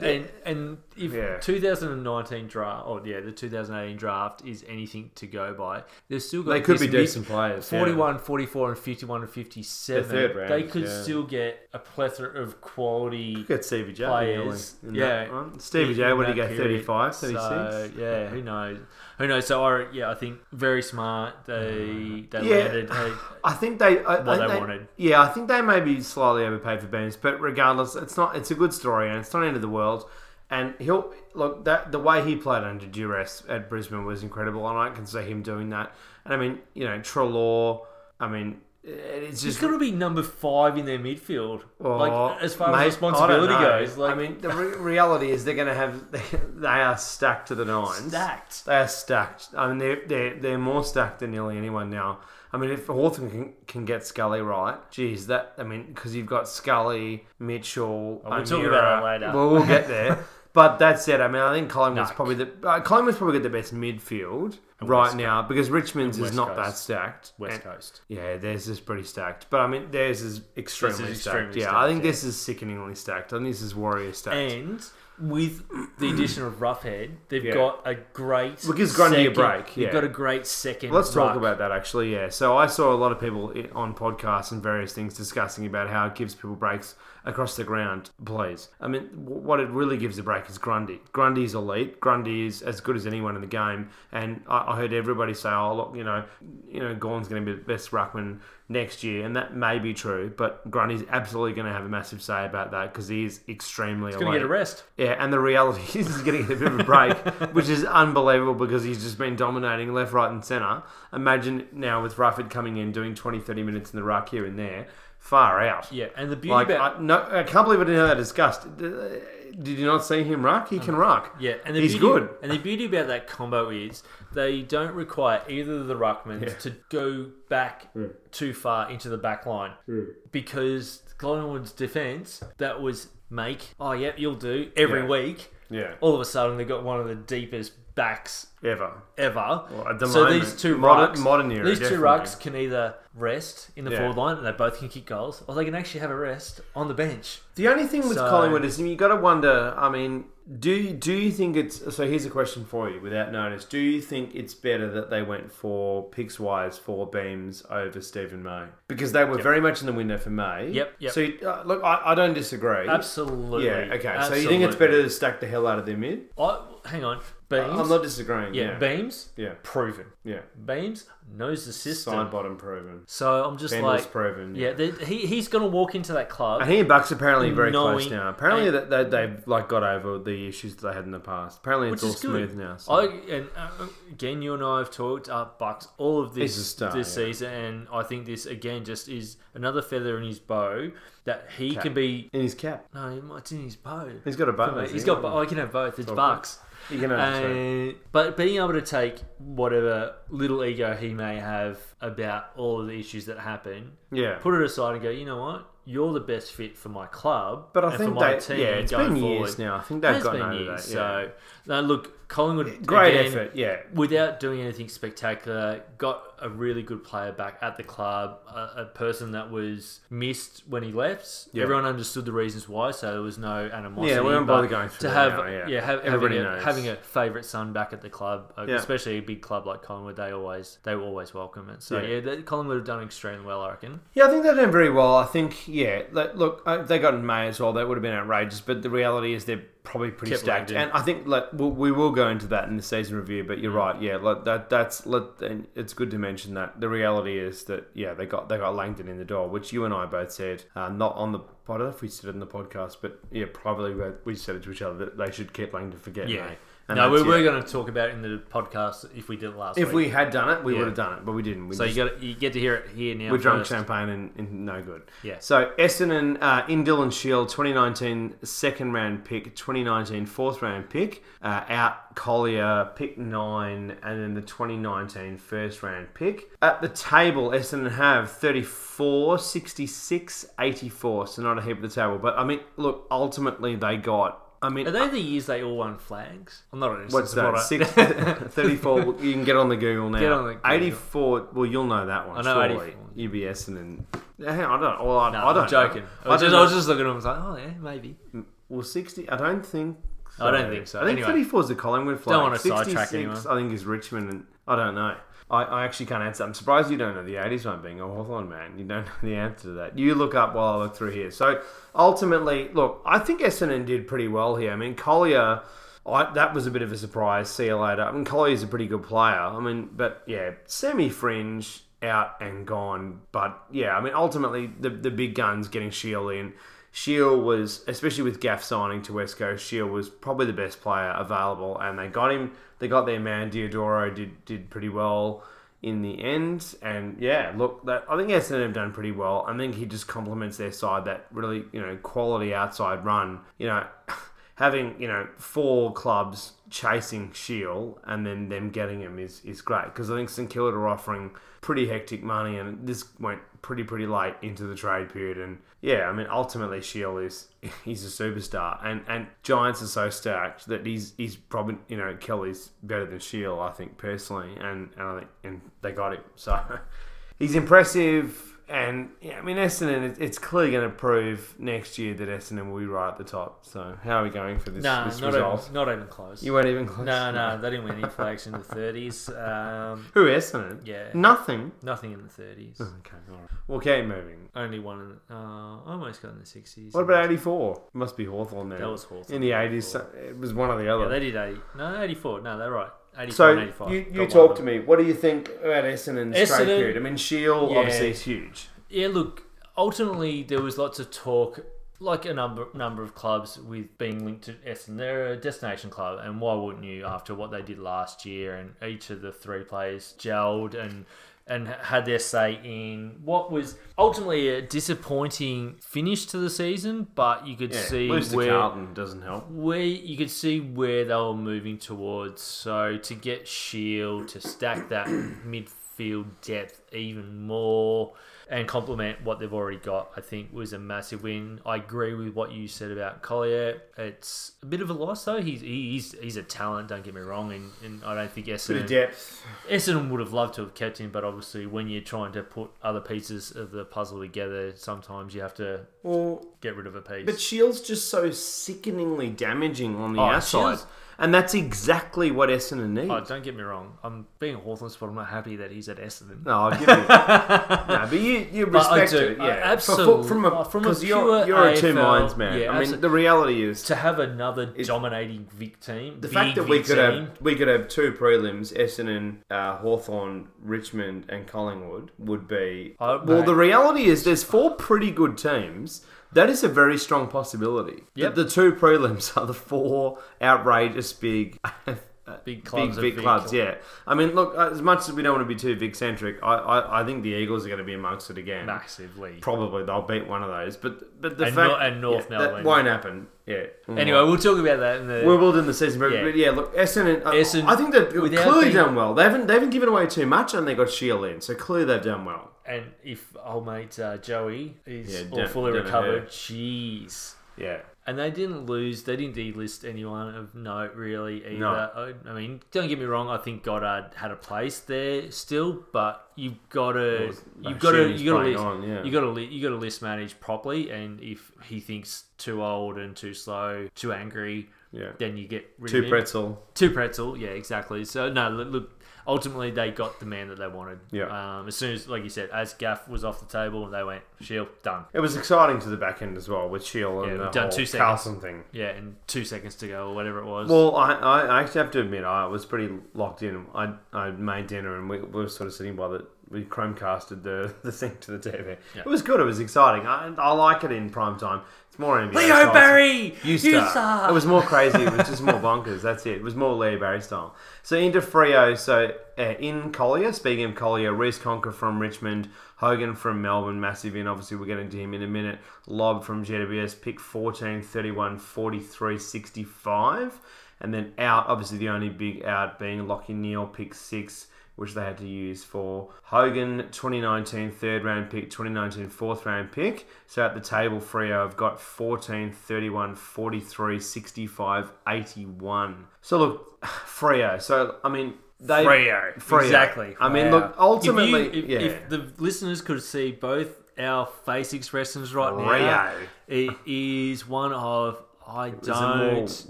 and and if Yeah. 2019 draft, or yeah, the 2018 draft is anything to go by, they've still got they could be mid- decent players. yeah. 41, 44, and 51 and 57. The third they could yeah. still get a plethora of quality Look at Stevie J. players. Yeah. Stevie J. What did he go? 35, 36? So, yeah, who knows? Who knows? So, I, yeah, I think very smart. They mm. they Yeah. landed. [sighs] I think they I, What I- they wanted. Yeah, I think they may be slightly overpaid for Beams, but regardless, it's not. It's a good story, and it's not the end of the world. And he'll look that the way he played under duress at Brisbane was incredible, and I can see him doing that. And I mean, you know, Treloar. I mean, it's He's just got to be number five in their midfield. Oh, like as far mate, as responsibility I don't know. goes, like I mean, the re- reality is they're going to have [laughs] they, are stacked to the nines. stacked. They are stacked. I mean, they're, they're, they're more stacked than nearly anyone now. I mean, if Hawthorn can, can get Scully right, geez, that, I mean, because you've got Scully, Mitchell, we'll talk about that later. Well, we'll get there. [laughs] but that said, I mean, I think Collingwood's No. probably the uh, Collingwood's probably got the best midfield right West now because Richmond's is West not that stacked. West And- Coast. yeah, theirs is pretty stacked. But I mean, theirs is extremely stacked. extremely yeah, stacked, I think yeah. this is sickeningly stacked. I think this is Warrior stacked. And with the addition of Roughead, they've Yeah. got a great. Well, gives Grundy a second- break, They've got a great second. Let's talk ruck. about that actually. Yeah, so I saw a lot of people i- on podcasts and various things discussing about how it gives people breaks across the ground. Please, I mean, what it really gives a break is Grundy. Grundy's elite. Grundy is as good as anyone in the game, and I, I heard everybody say, "Oh, look, you know, you know, Gawn's going to be the best ruckman next year," and that may be true, but Grundy's absolutely going to have a massive say about that because he is extremely He's going to get a rest. Yeah, and the reality [laughs] is he's getting a bit of a break, [laughs] which is unbelievable because he's just been dominating left, right, and centre. Imagine now with Roughead coming in, doing 20, 30 minutes in the ruck here and there. Far out. Yeah, and the beauty Like, about I, no, I can't believe I didn't have that discussed. Uh, did you not see him ruck? He can um, ruck. Yeah, and the He's beauty, good. And the beauty about that combo is they don't require either of the ruckmans Yeah. to go back hmm. too far into the back line hmm. because Collingwood's defence that was make oh yep you'll do every Yeah. week. Yeah. All of a sudden they got one of the deepest backs Ever. ever. Well, at the so moment, these two modern- rucks, modern era, these two definitely. rucks can either rest in the Yeah. forward line and they both can kick goals, or they can actually have a rest on the bench. The only thing with So- Collingwood is you got to wonder. I mean, do you, do you think it's so? Here's a question for you, without notice. Do you think it's better that they went for picks wise for Beams over Steven May because they were very much in the window for May? Yep, yep. So uh, look, I, I don't disagree. Absolutely. Yeah. Okay. So you think it's Absolutely. better to stack the hell out of their mid? I, hang on. Beams. I'm not disagreeing. yeah, Yeah. Beams. Yeah. Proven. Yeah. Beams knows the system. Side bottom proven. So I'm just Pendle's like, proven. yeah, they, he he's gonna walk into that club. And he and Bucks apparently very close now. Apparently that they, they've like got over the issues that they had in the past. Apparently it's all is good. smooth now. so- I and uh, again, you and I have talked up Bucks all of this star, this yeah. season, and I think this again just is another feather in his bow that he Cap. can be. in his cap. No, it's in his bow. He's got a bow. He's got. bo- I can have both. It's Bucks. You can it, but being able to take whatever little ego he may have about all of the issues that happen, Yeah. put it aside and go, you know what? you're the best fit for my club, But I think for my they, team yeah, it's been forward. years now. I think they've gotten over years. that. Yeah. So no, look, Collingwood Great again, effort, yeah. without doing anything spectacular, got a really good player back at the club, a, a person that was missed when he left. Everyone understood the reasons why, so there was no animosity. Yeah, we won't bother going through to that have now, yeah. yeah, have, having Everybody a, having a favourite son back at the club, uh, Yeah. especially a big club like Collingwood, they always they always welcome it. So Yeah. yeah, Collingwood have done extremely well, I reckon. Yeah, I think they've done very well. I think, yeah, look, uh, if they got in May as well, that would have been outrageous. But the reality is they're probably pretty Kept stacked. And I think like we'll, we will go into that in the season review. But Mm. you're right, yeah, like, that that's let, and it's good to mention that the reality is that yeah, they got they got Langdon in the door, which you and I both said, uh, not on the. I don't know if we said it in the podcast, but yeah, probably we- we said it to each other that they should keep Langdon for getting Yeah. And no, we were going to talk about it in the podcast if we did it last If week. we had done it, we Yeah. would have done it, but we didn't. We so just- you got you get to hear it here now. we drunk first. champagne and, and no good. Yeah. So Essendon uh, in Dylan Shiel, 2019 second round pick, 2019 fourth round pick. Uh, out Collier, pick nine, and then the 2019 first round pick. At the table, Essendon have 34, 66, 84. So not a heap at the table. But I mean, look, ultimately they got. I mean, Are they the years they all won flags? I'm not an What's that? Six, [laughs] 34. [laughs] You can get on the Google now. Get on the Google. 84. Well, you'll know that one. I know surely. 84. UBS and then. Hang on, I don't. Well, I, No, I don't. I'm joking. know. I was, just. I was just looking at them and was like, oh yeah, maybe. Mm, well, 60. I don't think. So. I don't think so. I think Anyway. 34 is the Collingwood flag. Don't wanna sidetrack 66, anyone. I think is Richmond, and I don't know. I, I actually can't answer. I'm surprised you don't know the 80s one being a Hawthorn man. You don't [laughs] know the answer to that. You look up while I look through here. So ultimately, look, I think Essendon did pretty well here. I mean, Colyer. I, that was a bit of a surprise. See you later. I mean, Colyer's a pretty good player. I mean, but yeah, semi fringe, out and gone. But yeah, I mean, ultimately, the the big guns getting Shiel in. Shiel was, especially with Gaff signing to West Coast, Shiel was probably the best player available, and they got him. They got their man. Dodoro did did pretty well in the end, and yeah, look, that I think Essendon have done pretty well. I think he just complements their side that really you know quality outside run. You know, [laughs] having you know four clubs chasing Shiel and then them getting him is is great because I think St Kilda are offering pretty hectic money, and this went pretty pretty late into the trade period, and yeah, I mean ultimately Shiel is [laughs] he's a superstar, and and Giants are so stacked that he's he's probably you know Kelly's better than Shiel, I think personally, and and I think and they got him, so [laughs] he's impressive. And yeah, I mean Essendon, it- it's clearly going to prove next year that Essendon will be right at the top. So how are we going for this, No, this not result? even, not even close. You weren't even close. no, no, [laughs] they didn't win any flags in the 30s. Um, Who Essendon? yeah, Nothing. nothing in the 30s. Okay, all right. We'll keep moving. Only one in the, uh, almost got in the 60s. What about 84? Must be Hawthorn then. That was Hawthorn. In the 80s, it was one or the other. Yeah, they did 80. No, 84. No, they're right. 84 so and 85. you, you talk to me. What do you think about Essendon's trade period? I mean, Shiel Yeah. obviously is huge. Yeah, look, ultimately there was lots of talk, like a number number of clubs with being linked to Essendon. They're a destination club, and why wouldn't you after what they did last year? And each of the three players gelled and and had their say in what was ultimately a disappointing finish to the season, but you could Yeah, see where Carlton doesn't help. where you could see where they were moving towards. So to get Shiel to stack that [clears throat] midfield depth even more and complement what they've already got, I think was a massive win. I agree with what you said about Colyer. It's a bit of a loss though. He's he's he's a talent. Don't get me wrong, and, and I don't think Essendon depth. Essendon would have loved to have kept him, but obviously when you're trying to put other pieces of the puzzle together, sometimes you have to Well, get rid of a piece. but Shiel's just so sickeningly damaging on the Oh, outside. Shiel's- And that's exactly what Essendon needs. Oh, don't get me wrong. I'm being a Hawthorn supporter. I'm not happy that he's at Essendon. No, I'll give you. [laughs] no, but you, you But respect it, I yeah. absolutely- from a from a because you're pure you're a two AFL minds man. yeah, I mean, the reality is To have another dominating Vic team, the fact that we Vic could team, have we could have two prelims, Essendon, uh, Hawthorn, Richmond, and Collingwood would be. Well, the reality is there's four pretty good teams. That is a very strong possibility. Yep. The, the two prelims are the four outrageous big [laughs] Big clubs big, big clubs. Yeah, I mean, look, as much as we don't want to be too big centric, I, I, I think the Eagles are going to be amongst it again. massively. Probably they'll beat one of those, but but the And fact Nor- and North yeah, Melbourne. won't happen. Yeah. Anyway, we'll talk about that in the. We will in the season, but Yeah. but yeah, look, Essendon. uh, Essendon, I think they've clearly being- done well. They haven't they haven't given away too much, and they got Shiel in, so clearly they've done well. and if old mate uh, Joey is Yeah, all fully recovered, jeez. Yeah, And they didn't lose. They didn't delist anyone of note really either. No. I, I mean, don't get me wrong. I think Goddard had a place there still, but you've got to you've got to you got to list on, yeah. you got to you got to list manage properly. And if he thinks too old and too slow, too angry, yeah. then you get rid him. pretzel. Two pretzel, yeah, exactly. So no, look, ultimately they got the man that they wanted. Yeah. Um, as soon as, like you said, as Gaff was off the table, they went Shiel done. It was exciting to the back end as well with Shiel Yeah, and the done two seconds. Carlson thing. Yeah, and two seconds to go or whatever it was. Well, I, I I actually have to admit I was pretty locked in. I I made dinner and we, we were sort of sitting by the we Chromecasted the, [laughs] the thing to the TV. Yeah. It was good. It was exciting. I, I like it in prime time. More NBA. Leo style. Barry, you to. suck. It was more crazy. It was just more [laughs] bonkers. That's it. It was more Leo Barry style. So into Frio. So uh, in Colyer, speaking of Colyer, Reece Conca from Richmond, Hogan from Melbourne, massive in. Obviously, we'll get into him in a minute. Lobb from GWS, pick 14, 31, 43, 65. And then out, obviously, the only big out being Lachie Neale, pick 6 which they had to use for Hogan 2019 third round pick, 2019 fourth round pick. So at the table, Frio have got 14, 31, 43, 65, 81. So look, [sighs] Frio. So, I mean, they. Freo. Freo. Exactly. I mean, Wow. look, ultimately, if, you, if, yeah. if the listeners could see both our face expressions right now, Freo. it is one of I There's a more don't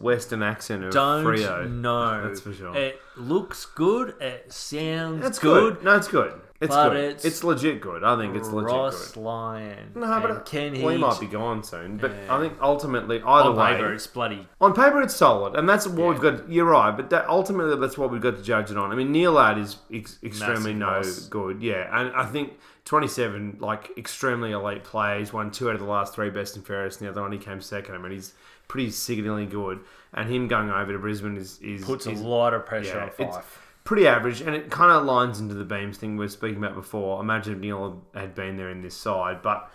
Western accent of don't Frio. know. That's for sure. It looks good. It sounds It's good. good. No, it's good. It's But good. it's It's, legit good. I think it's legit Ross good. Lyon. No, but Ken well, he might be gone soon. But Yeah. I think ultimately, either on way, paper, it's bloody. On paper, it's solid, and that's what we've got. You're right, but that, ultimately, that's what we've got to judge it on. I mean, Neil Ladd is ex- extremely Massive no loss. good, yeah, and I think 27, like extremely elite plays, won two out of the last three best and fairest, and the other one he came second. I mean, he's pretty sickeningly good, and him going over to Brisbane is is, Puts a lot of pressure yeah, on it's- pretty average, and it kind of lines into the beams thing we were speaking about before. Imagine if Neale had been there in this side, but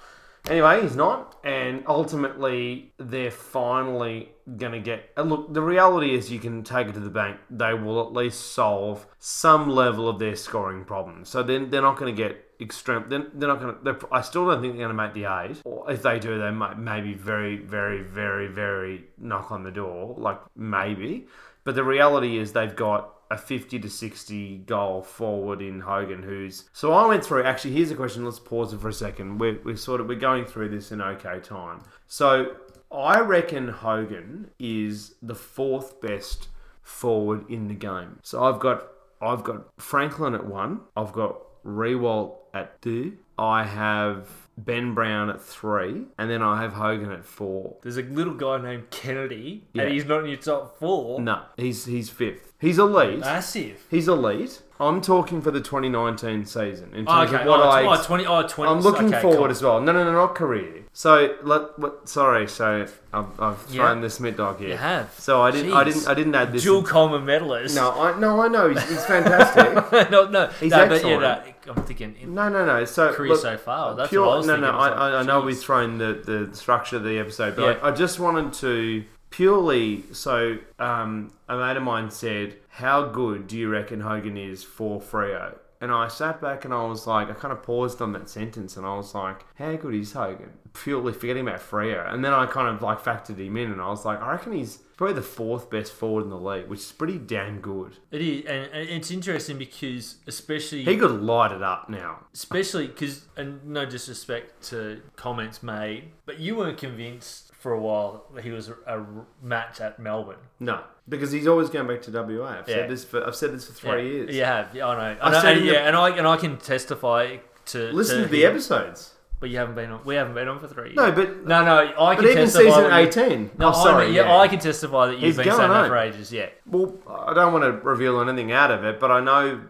anyway, he's not, and ultimately they're finally going to get. Look, the reality is you can take it to the bank. They will at least solve some level of their scoring problem. So then they're not going to get extreme. They're, they're not going to. I still don't think they're going to make the eight. Or if they do, they might maybe very, very, very, very knock on the door. Like maybe. But the reality is they've got a 50 to 60 goal forward in Hogan who's so I went through actually here's a question let's pause it for a second we're, we're sort of we're going through this in okay time so I reckon Hogan is the fourth best forward in the game so I've got I've got Franklin at one I've got Riewoldt at two I have Ben Brown at three and then I have Hogan at four There's a little guy named Kennedy, Yeah. and he's not in your top four. no he's he's fifth he's elite Massive. He's elite. I'm talking for the 2019 season in Oh, terms okay. of what oh, I. oh, 20, oh, 20. I'm looking okay, forward cool. as well. No, no, no, not career. So let. What, sorry, so I've, I've thrown Yeah. the Smith dog here. You have. So I didn't. I Jeez. didn't. I didn't add this. Dual Coleman medalist. no, I no, I know he's, he's fantastic. [laughs] no, no. He's no, but yeah, excellent. no, I'm thinking in no, no, no. So career look, so far. That's pure, what I was no, thinking. no. I, I, I know we've thrown the, the structure of the episode, but Yeah. I, I just wanted to purely. So um, a mate of mine said, "How good do you reckon Hogan is for Frio?" And I sat back and I was like, I kind of paused on that sentence and I was like, how good is Hogan? Purely forgetting about Freo. And then I kind of like factored him in and I was like, I reckon he's probably the fourth best forward in the league, which is pretty damn good. It is, and, and it's interesting because especially He could light it up now. especially because, and no disrespect to comments made, but you weren't convinced for a while that he was a, a match at Melbourne. No, because he's always going back to WA. I've Yeah. said this for I've said this for three yeah, years. You have, yeah, I know. I know and, the- yeah, and I and I can testify to Listen to the him, episodes. But you haven't been on. We haven't been on for three. years. No, but no, no. I but can even testify. season that you- eighteen. No, oh, sorry. I, yeah. I can testify that you've He's been going saying that for ages. Yeah, Well, I don't want to reveal anything out of it, but I know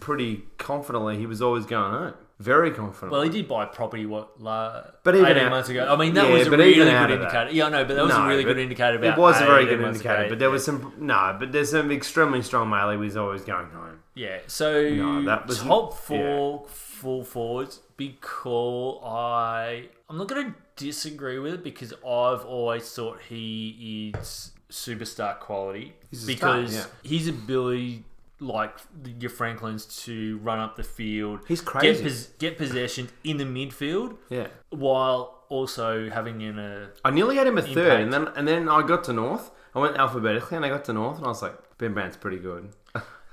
pretty confidently he was always going home. very confident. Well, he did buy property what la, But even 18 out- months ago. I mean, that Yeah, was a but really even good of that- indicator. Yeah, I know, but that was a No, really but good indicator. About it was a very 18 good months indicator, ago. but there was some no, but there's some extremely strong melee was always going home. Yeah, so No, that was- top four full forwards because I I'm not going to disagree with it because I've always thought he is superstar quality He's a star, because yeah. his ability like your Franklin's to run up the field, He's get crazy. pos- get possession in the midfield Yeah, while also having in a I nearly had him a third, and then and then I got to North. I went alphabetically, and I got to North, and I was like, Ben Brown's pretty good.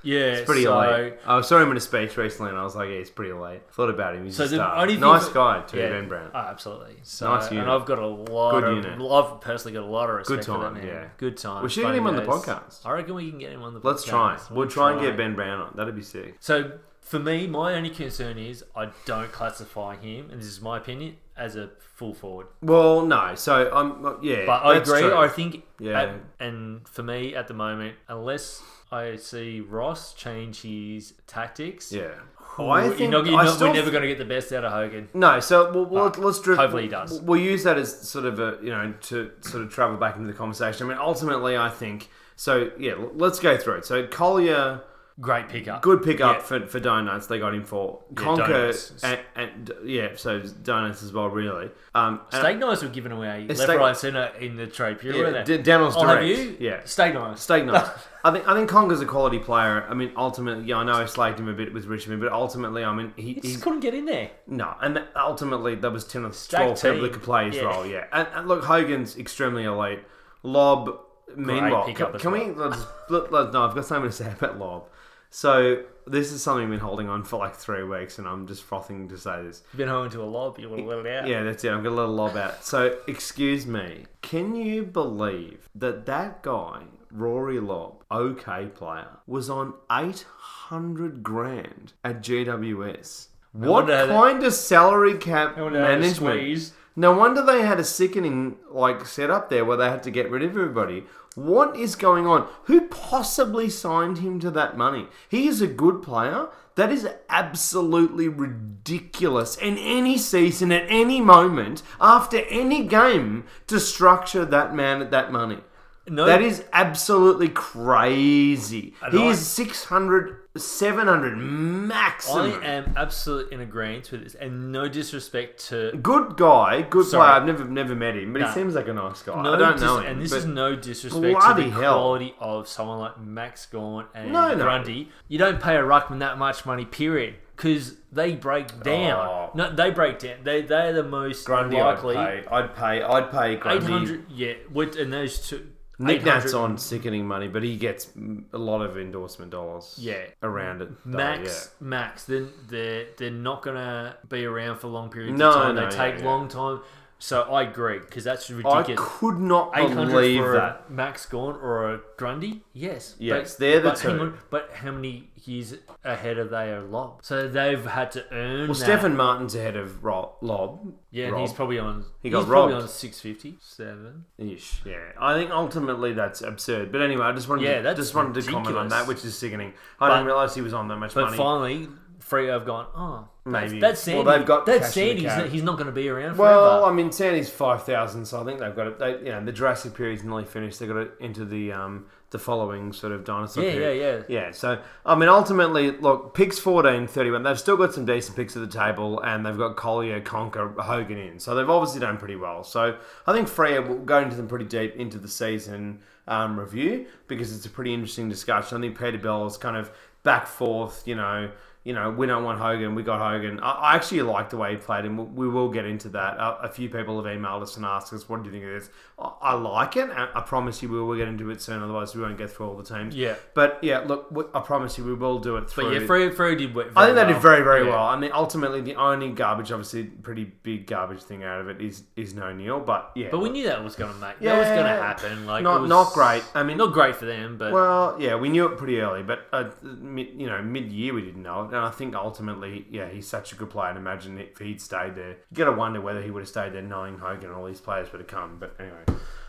Yeah, It's pretty so, elite. I saw him in a speech recently, and I was like, yeah, he's pretty late." Thought about him. He's So a star. only nice that- guy too, Yeah, Ben Brown. oh, absolutely. So, Nice unit. and I've got a lot Good of. unit. I've personally got a lot of respect Good for that time, man. yeah. Good time. We should get him on the podcast. I reckon we can get him on the. Podcast. Let's podcast. try. We'll try and get Ben Brown on. That'd be sick. So for me, my only concern is I don't classify him, and this is my opinion, as a full forward. Well, no. So I'm yeah, But I agree. true. I think, Yeah. at- and for me at the moment, unless I see Ross change his tactics, yeah. I you're think not, you're not- we're never going to get the best out of Hogan. No, so we'll, we'll, let's drift. hopefully he does. We'll use that as sort of a you know to sort of travel back into the conversation. I mean, ultimately, I think so. Yeah, let's go through it. So Colyer, Great pickup. good pickup Yeah. for, for donuts. They got him for Yeah, Conca and, and yeah, so donuts as well. Really, um, Steak knives were given away left, steak- right, centre in the trade period. yeah? D- Daniel's have direct. you. Yeah, Steak knives. steak knives. [laughs] I think I think Conca's a quality player. I mean, ultimately, yeah, I know I slagged him a bit with Richmond, but ultimately, I mean, he, He just couldn't get in there. No, and ultimately that was ten or Stacked twelve people team. that could play his Yeah. role. Yeah, and, and look, Hogan's extremely elite. Lobb, meanwhile, can, can well. we? Let's, let, let- no, I've got something to say [laughs] about Lobb. So this is something I've been holding on for like three weeks, and I'm just frothing to say this. You've been holding to a lob, you want to let it out. Yeah, that's it. I've got a little lob out. So excuse me, can you believe that that guy? Rory Lobb, OK player, was on 800 grand at GWS. What kind of salary cap I wonder how management? No wonder they had a sickening like setup there where they had to get rid of everybody. What is going on? Who possibly signed him to that money? He is a good player. That is absolutely ridiculous. In any season, at any moment, after any game, to structure that man at that money. No, That is absolutely crazy. And He I- is 600, 700 maximum. I am absolutely in agreement with this, and no disrespect to Good guy, good Sorry. player. I've never never met him, but No. he seems like a nice guy. no I don't dis- know him, and this but is no disrespect bloody to the hell. quality of someone like Max Gawn and No, no. Grundy. You don't pay a ruckman that much money, period, because they break down. Oh. No, they break down. They they are the most Grundy, likely. I'd pay. I'd pay. I'd pay Eight Grundy. hundred, yeah. With and those two. Nick Nat's on sickening money, but he gets a lot of endorsement dollars. Yeah. around it. though, Max, Max, then they're they're not gonna be around for long periods No, of time. no, they take yeah, yeah. long time. So I agree because that's yeah. I ridiculous. could not believe for that. a Max Gawn or a Grundy, yes, Yes, but, they're the but hang two. on, but how many years ahead are they of Lobb? So they've had to earn. Well, that. Stefan Martin's ahead of Ro- Lobb. yeah, and he's probably on. He he's got probably robbed. on six fifty seven. Ish, yeah. I think ultimately that's absurd. But anyway, I just wanted Yeah, to, just wanted to comment on ridiculous. that, which is sickening. I But- didn't realize he was on that much But money. finally, Freo have gone. Oh, that's, Maybe. that's Well, Sandy. they've got that's cash in the Sandy. He's cab. not, he's not going to be around forever. Well, I mean, Sandy's five thousand, so I think they've got it. They, you know, the Jurassic period's nearly finished. They've got it into the um the following sort of dinosaur. yeah, period. yeah, yeah. Yeah, so I mean, ultimately, look, picks 14, 31. They've still got some decent picks at the table, and they've got Colyer, Conca, Hogan in. So they've obviously done pretty well. So I think Freya will go into them pretty deep into the season um, review because it's a pretty interesting discussion. I think Peter Bell is kind of back forth, you know. You know, we don't want Hogan. We got Hogan. I, I actually like the way he played, and we, we will get into that. A, a few people have emailed us and asked us, "What do you think of this?" I, I like it. and I promise you, we will get into it soon. Otherwise, we won't get through all the teams. Yeah. But yeah, look, we- I promise you, we will do it through. But yeah, Freo, Freo did very I think they did very, very Yeah. well. I mean, ultimately, the only garbage, obviously, pretty big garbage thing out of it is is no Neale. But yeah, But we knew that was going to make. that was going to Yeah. happen. Like not it was, not great. I mean, Not great for them, but well, yeah, we knew it pretty early, but uh, mid, you know, mid year we didn't know it, and I think ultimately, yeah, he's such a good player. And imagine if he'd stayed there, you got to wonder whether he would have stayed there, knowing Hogan and all these players would have come. But anyway,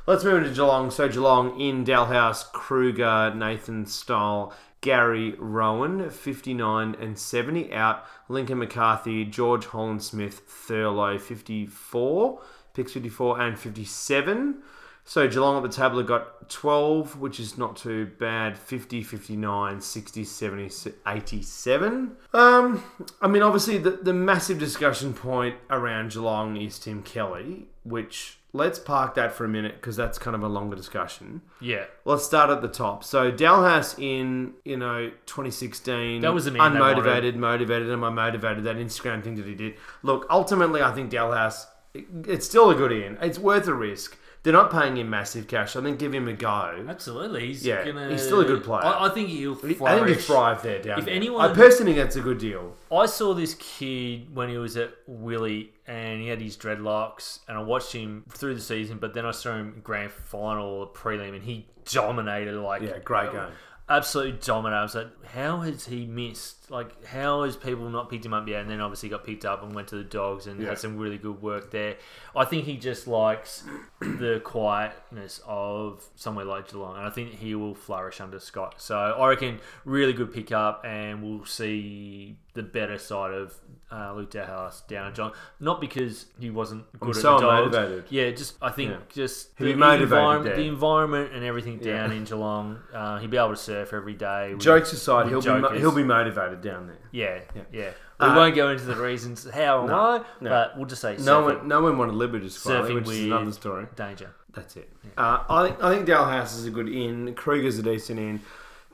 let's move into Geelong. So Geelong in Dahlhaus, Kruger, Nathan Stoll, Gary Rohan, 59 and 70 out. Lincoln McCarthy, George Horlin-Smith, Thurlow, 54. Picks 54 and 57. So Geelong at the table got 12, which is not too bad. 50, 59, 60, 70, 87. Um, I mean, obviously, the, the massive discussion point around Geelong is Tim Kelly, which let's park that for a minute because that's kind of a longer discussion. Yeah. Let's start at the top. So Dahlhaus in you know 2016. That was man unmotivated, motivated. Am I motivated? That Instagram thing that he did. Look, ultimately, I think Dahlhaus. it- It's still a good in. It's worth a risk. They're not paying him massive cash. I think give him a go. Absolutely. He's Yeah, gonna, he's still a good player. I, I think he'll Flourish. I think he'll thrive there. Down If there. anyone- I personally think that's a good deal. I saw this kid when he was at Willie and he had his dreadlocks and I watched him through the season, but then I saw him grand final, prelim, and he dominated like Yeah, great game. absolutely dominated. I was like, how has he missed? Like, how has people not picked him up yet? And then obviously got picked up and went to the dogs and Yeah. had some really good work there. I think he just likes [clears throat] the quietness of somewhere like Geelong, and I think he will flourish under Scott. So I reckon really good pickup, and we'll see the better side of uh, Luke Dahlhaus down at Geelong. Not because he wasn't good I'm at so the dogs. motivated. Yeah, just I think Yeah. just the, motivated environment, the environment and everything Yeah. down in Geelong. Uh, he'll be able to surf every day. with- Jokes aside, he'll be he'll be motivated down there. Yeah, Yeah. yeah. We Uh, won't go into the reasons how and No, why, no. but we'll just say No surfing, one, no one wanted Liberty Squally, Surfing which is with- another story. danger. That's it. Uh, I think I think Dahlhaus is a good in. Kruger's a decent in.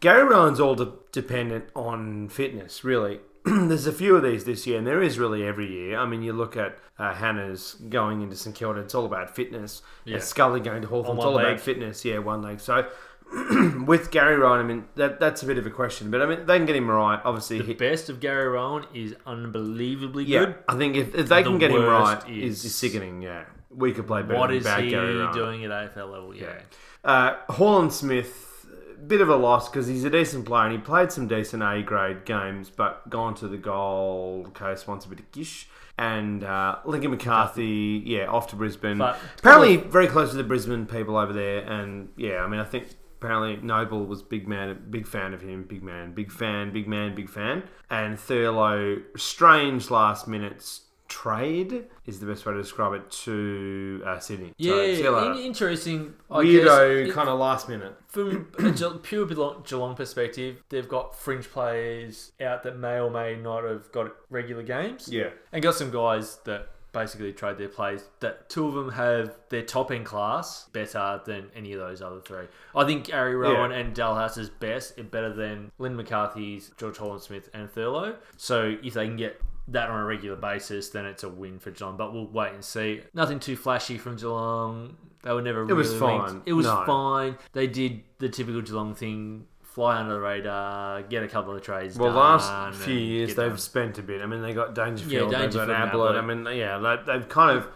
Gary Rohan's all de- dependent on fitness, really. [clears throat] There's a few of these this year, and there is really every year. I mean, you look at uh, Hannah's going into St Kilda; it's all about fitness. Yeah. And Scully going to Hawthorn, On it's one all leg. about fitness. Yeah, one leg. So [clears throat] with Gary Rohan, I mean that that's a bit of a question, but I mean they can get him right. Obviously, The he, best of Gary Rohan is unbelievably yeah, good. I think if, if they The can get him right, is, is- sickening. Yeah, we could play better What than is bad he Gary Rohan. doing at AFL level? Yeah. Uh, Horlin-Smith, bit of a loss because he's a decent player and he played some decent A grade games, but gone to the Gold Coast once a bit of gish. And uh, Lincoln McCarthy, yeah, off to Brisbane. But- apparently, very close to the Brisbane people over there. And yeah, I mean, I think apparently Noble was big man, big fan of him, big man, big fan, big man, big fan. And Thurlow, strange last minutes trade is the best way to describe it to uh, Sydney. So, Yeah, see in- interesting. I weirdo kind of last minute. From a [clears throat] Ge- pure Geelong perspective, they've got fringe players out that may or may not have got regular games. Yeah. and got some guys that basically trade their plays. That two of them have their top end class better than any of those other three. I think Gary Rohan and Dahlhaus's best are better than Lynn McCarthy's, George Horlin-Smith, and Thurlow. So if they can get that on a regular basis, then it's a win for Geelong. But we'll wait and see. Nothing too flashy from Geelong. They were never. It was really fine. linked. It was No. fine. They did the typical Geelong thing. Fly under the radar, get a couple of trades. Well, last few years they've done. spent a bit. I mean, they got Dangerfield, Yeah, they've got and Ablett. I mean, yeah, they, they've kind of.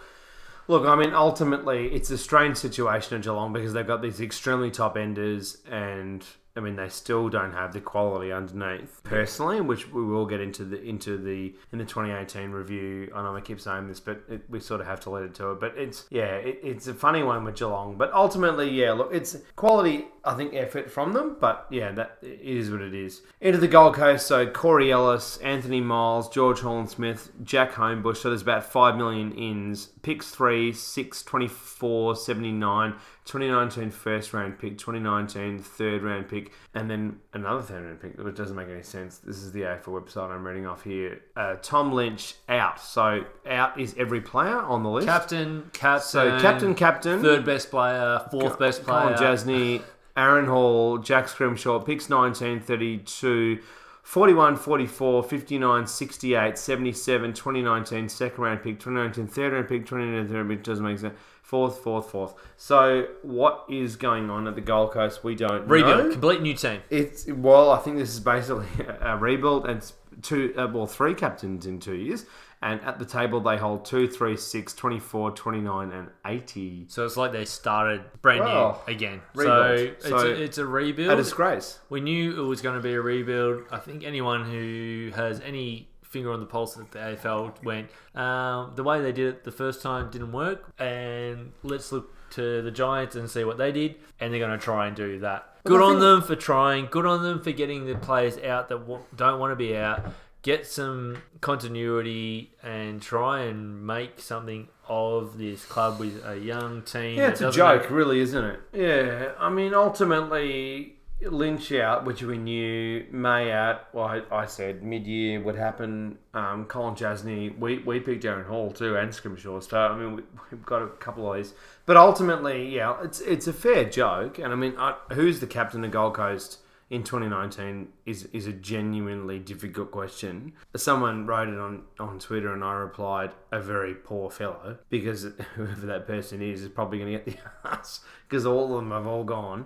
Look, I mean, ultimately, it's a strange situation at Geelong because they've got these extremely top enders, and I mean, they still don't have the quality underneath. Personally, which we will get into the into the in the 2018 review. I know I keep saying this, but it, we sort of have to let it to it. But it's yeah, it, it's a funny one with Geelong. But ultimately, yeah, look, it's quality. I think effort from them, but yeah, that it is what it is. Into the Gold Coast, so Corey Ellis, Anthony Miles, George Horlin-Smith, Jack Hombsch. So there's about five million ins. Picks three, six, 24, 79, 2019 first round pick, 2019 third round pick, and then another third round pick, which doesn't make any sense. This is the AFL website I'm reading off here. Uh, Tom Lynch out. So out is every player on the list. Captain, captain. so captain, captain. Third best player, fourth best player. Kolodjashnij, Aaron Hall, Jack Scrimshaw, picks 19, 32, 41, 44, 59, 68, 77, 2019, second round pick, 2019, third round pick, 2019, third round pick, doesn't make sense. Fourth, fourth, fourth. So, what is going on at the Gold Coast? We don't Rebuild, know. complete new team. It's well, I think this is basically [laughs] a rebuild, and it's two, uh, well, three captains in two years. And at the table, they hold 2, 3, 6, 24, 29, and 80. So it's like they started brand Well, new again. rebuild. So it's, So, a, it's a rebuild. A disgrace. we knew it was going to be a rebuild. I think anyone who has any finger on the pulse of the AFL went, um, the way they did it the first time didn't work, and let's look to the Giants and see what they did, and they're going to try and do that. Good on them for trying. Good on them for getting the players out that w- don't want to be out. Get some continuity and try and make something of this club with a young team. Yeah, it's a joke, have- really, isn't it? Yeah, I mean, ultimately, Lynch out, which we knew, May out. Well, I, I said mid year would happen. Um, Kolodjashnij, we, we picked Darren Hall too, and Scrimshaw. So I mean, we, we've got a couple of these, but ultimately, yeah, it's it's a fair joke. And I mean, I, who's the captain of Gold Coast? In 2019 is is a genuinely difficult question. Someone wrote it on, on Twitter and I replied, a very poor fellow, because [laughs] whoever that person is is probably going to get the [laughs] ass because all of them have all gone.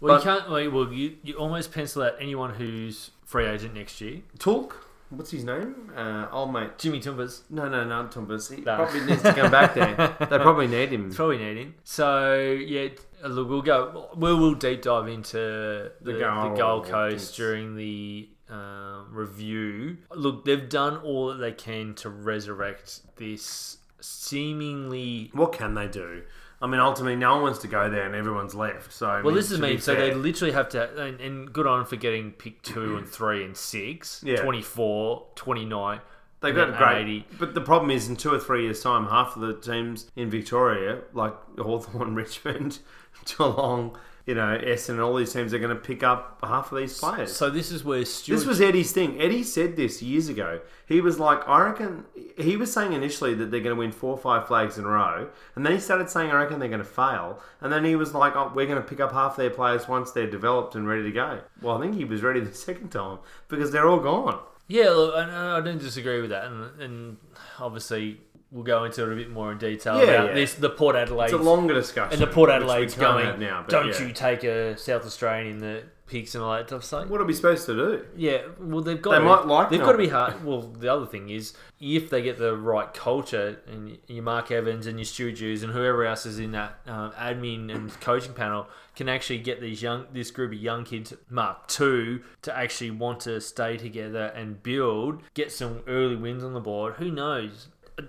Well, But- you can't. Well, well, you, you almost pencil out anyone who's free agent next year. Talk. what's his name? Uh, old mate. Jimmy Tumbas. No, no, no, Tumbas. He No. probably needs to come back there. [laughs] They probably need him. Probably need him. So yeah, uh, look, we'll go. We will deep dive into the, the, Gold Gold Coast Coast. during the um, review. Look, they've done all that they can to resurrect this seemingly. What can they do? I mean, ultimately, no one wants to go there, and everyone's left. So, I Well, mean, this is to be mean. So they literally have to, and, and good on for getting pick two and three and six, Yeah. 24, 29. They've got then great, 80. but the problem is in two or three years' time, half of the teams in Victoria, like Hawthorn, [laughs] Richmond, Geelong, you know, Essendon, and all these teams are going to pick up half of these players. So this is where Stuart. This was Eddie's thing. Eddie said this years ago. He was like, I reckon. He was saying initially that they're going to win four or five flags in a row, and then he started saying, I reckon they're going to fail. And then he was like, oh, we're going to pick up half their players once they're developed and ready to go. Well, I think he was ready the [laughs] second time because they're all gone. Yeah, look, I, I don't disagree with that, and, and obviously we'll go into it a bit more in detail Yeah, about yeah. this. The Port Adelaide It's a longer discussion. and the Port Adelaide's going. now, don't yeah. you take a South Australian in the picks and all that stuff? So, What are we supposed to do? yeah, well they've got. They to, might like They've got to be hard. Well, the other thing is if they get the right culture and your Mark Evans and your Stu Jews and whoever else is in that um, admin and coaching panel can actually get these young this group of young kids Mark two to actually want to stay together and build, get some early wins on the board. Who knows?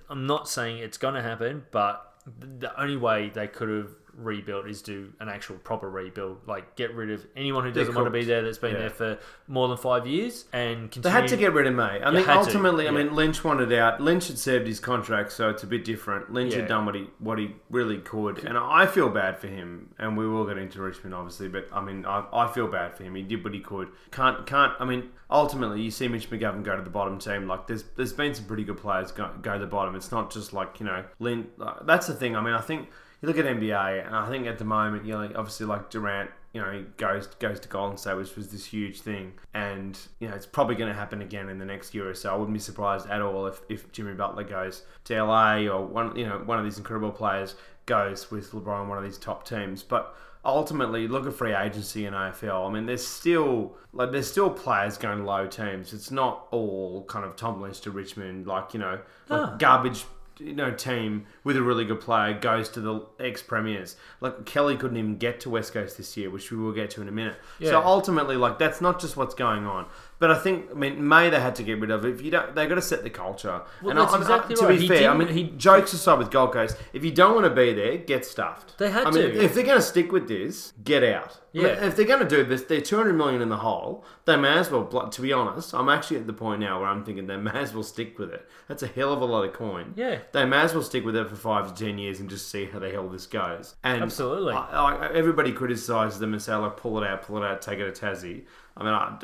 I'm not saying it's going to happen, but the only way they could have rebuilt is do an actual proper rebuild like get rid of anyone who doesn't want to be there that's been Yeah. there for more than five years and continue They had to get rid of May. I You mean, had to, ultimately, I mean, Lynch wanted out. Lynch had served his contract, so it's a bit different. Lynch Yeah. had done what he what he really could, and I feel bad for him. And we will get into Richmond, obviously, but I mean, I, I feel bad for him. He did what he could. Can't can't. I mean, ultimately, you see Mitch McGovern go to the bottom team. Like, there's there's been some pretty good players go, go to the bottom. It's not just like you know, Lynn. Like, that's the thing. I mean, I think you look at NBA, and I think at the moment, you know, like, obviously like Durant, you know, he goes goes to Golden State, which was this huge thing, and you know, it's probably going to happen again in the next year or so. I wouldn't be surprised at all if, if Jimmy Butler goes to LA or one, you know, one of these incredible players goes with LeBron, one of these top teams, but. Ultimately, look at free agency in AFL. I mean, there's still like there's still players going to low teams. It's not all kind of Tom Lynch to Richmond, like you know, like garbage you know team with a really good player goes to the ex premiers. Like Kelly couldn't even get to West Coast this year, which we will get to in a minute. So ultimately, like that's not just what's going on. But I think, I mean, May they had to get rid of. If you don't, they've got to set the culture. Well, and that's I, I- to right. be He fair, I mean, he- jokes aside with Gold Coast, if you don't want to be there, get stuffed. They had I mean, to. if they're going to stick with this, get out. I mean, Yeah. if they're going to do this, they're 200 million in the hole. They may as well, to be honest, I'm actually at the point now where I'm thinking they may as well stick with it. That's a hell of a lot of coin. Yeah. They may as well stick with it for five to ten years and just see how the hell this goes. And Absolutely. I, I, everybody criticises them and say, like, pull it out, pull it out, take it to Tassie. I mean, I,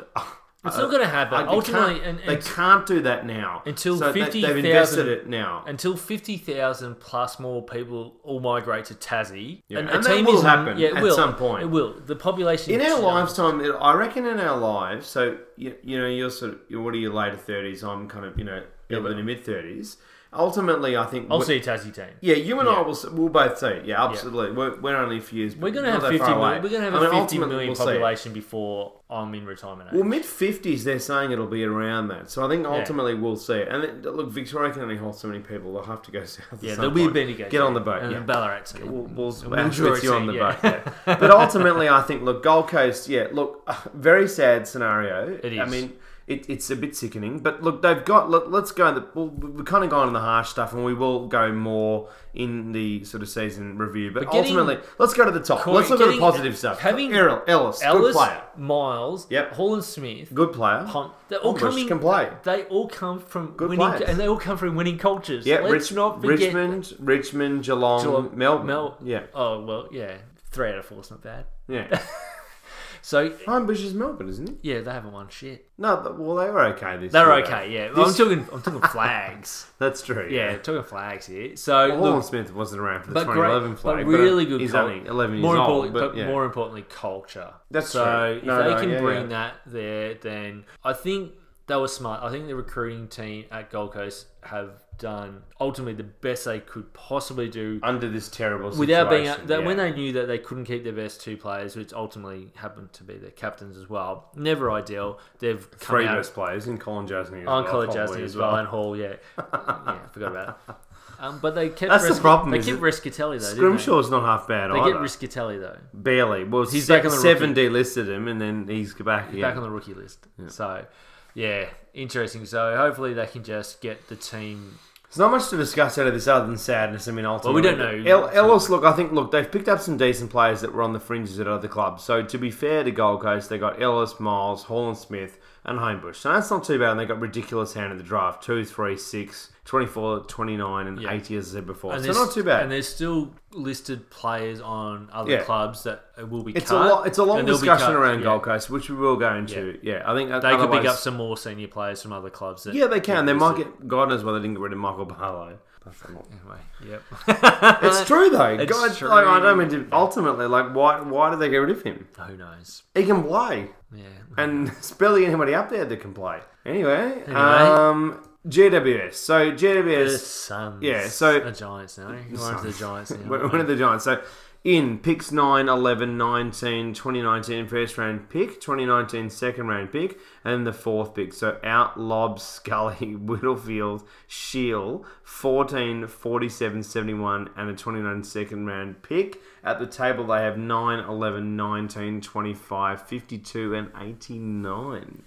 It's not going to happen. I- they Ultimately, can't- and, they can't do that now Until so they, 50,000 they've invested it now. until fifty thousand plus more people all migrate to Tassie, Yeah, and, and that will is happen yeah, at will. some point. It will. The population In our um, lifetime, it- I reckon in our lives, so you, you know, you're sort of, you're, what are your later thirties? I'm kind of, you know, early to mid thirties. Ultimately, I think I'll see a Tassie team. Yeah, you and I will. s- We'll both see. it. Yeah, absolutely. We're, we're only a few years. We're going to not have that fifty far million. We're going to have I a mean, fifty ultimately, million we'll see it. population before I'm in retirement age. Well, mid fifties, they're saying it'll be around that. So I think ultimately we'll see it. And then, look, Victoria can only hold so many people. They'll have to go [laughs] south. at yeah, some there'll be a point. Bendigo. Get on the boat. and Yeah. Ballarat. We'll, we'll, we'll we'll draw put you on the yeah. boat. Yeah. but ultimately, I think look, Gold Coast. Yeah, look, [laughs] very sad scenario. It I is. mean, it, it's a bit sickening. But look, they've got. Let, let's go. The, well, we've kind of gone on the harsh stuff, and we will go more in the sort of season review. But, But ultimately, let's go to the top. Corey, let's look at the positive stuff. having Errol, Ellis, good player, Miles, Yep. Horlin-Smith, good player. Punt. They're all Bush coming. can play. They all come from Good winning, players. and they all come from winning cultures. Yeah, Let's Rich, not forget. Richmond, Richmond, Geelong, Geelong, Melbourne. Mel- yeah, Oh well, yeah, three out of four is not bad. yeah. [laughs] So Hombsch is Melbourne, isn't it? yeah, they haven't won shit. No, th- well, they were okay this They're year. okay. Yeah, I'm talking. I'm talking flags. [laughs] That's true. Yeah, talking flags here. So Well, look, Smith wasn't around for the but 2011 great, flag, but really good. He's cul- only 11 years more old, importantly, but, but yeah. more importantly, culture. That's so true. if No, they no, can yeah, bring yeah. that there, then I think they were smart. I think the recruiting team at Gold Coast have done ultimately the best they could possibly do under this terrible situation. without being that yeah. when they knew that they couldn't keep their best two players, which ultimately happened to be their captains as well. Never ideal. They've three out best players in Kolodjashnij as on well, College probably Jasny as well, and Hall. Yeah, [laughs] yeah, forgot about it. Um, but they kept That's the Risc- problem, They kept Rischitelli though. Scrimshaw's not half bad They either. get Rischitelli though. Barely. Well, He's he's back on the seven rookie. delisted him, and then he's back again. back on the rookie list. So, yeah, interesting. So hopefully they can just get the team. There's not much to discuss out of this other than sadness. I mean, ultimately, well, we don't know. El- Ellis, look, I think, look, they've picked up some decent players that were on the fringes at other clubs. So to be fair to Gold Coast, they got Ellis, Miles, Horlin-Smith, and Hombsch. So that's not too bad. And they got ridiculous hand in the draft: two, three, six, 24, 29, and Yeah. 80, as I said before. And so not too bad. And there's still listed players on other Yeah. clubs that will be It's cut. a lot. It's a long and they'll be discussion around Yeah. Gold Coast, which we will go into. Yeah, I think They could pick up some more senior players from other clubs. That Yeah, they can. They might get. God knows why they didn't get rid of Michael Barlow. Anyway, yep. [laughs] It's true though. It's God, true. Like, I don't mean to. Ultimately, like, why? Why did they get rid of him? Who knows? He can play, Yeah. and [laughs] there's barely anybody up there that can play. Anyway, Anyway. um, GWS. So The GWS. Suns. yeah, so- the Giants now. We're on to the Giants now. One of the [laughs] Giants. So in picks 9, 11, 19, 2019 first round pick, 2019 second round pick, and the fourth pick. So out Lobb, Scully, [laughs] Whittlefield, Shiel, 14, 47, 71, and a 29 second round pick. At the table, they have 9, 11, 19, 25, 52, and 89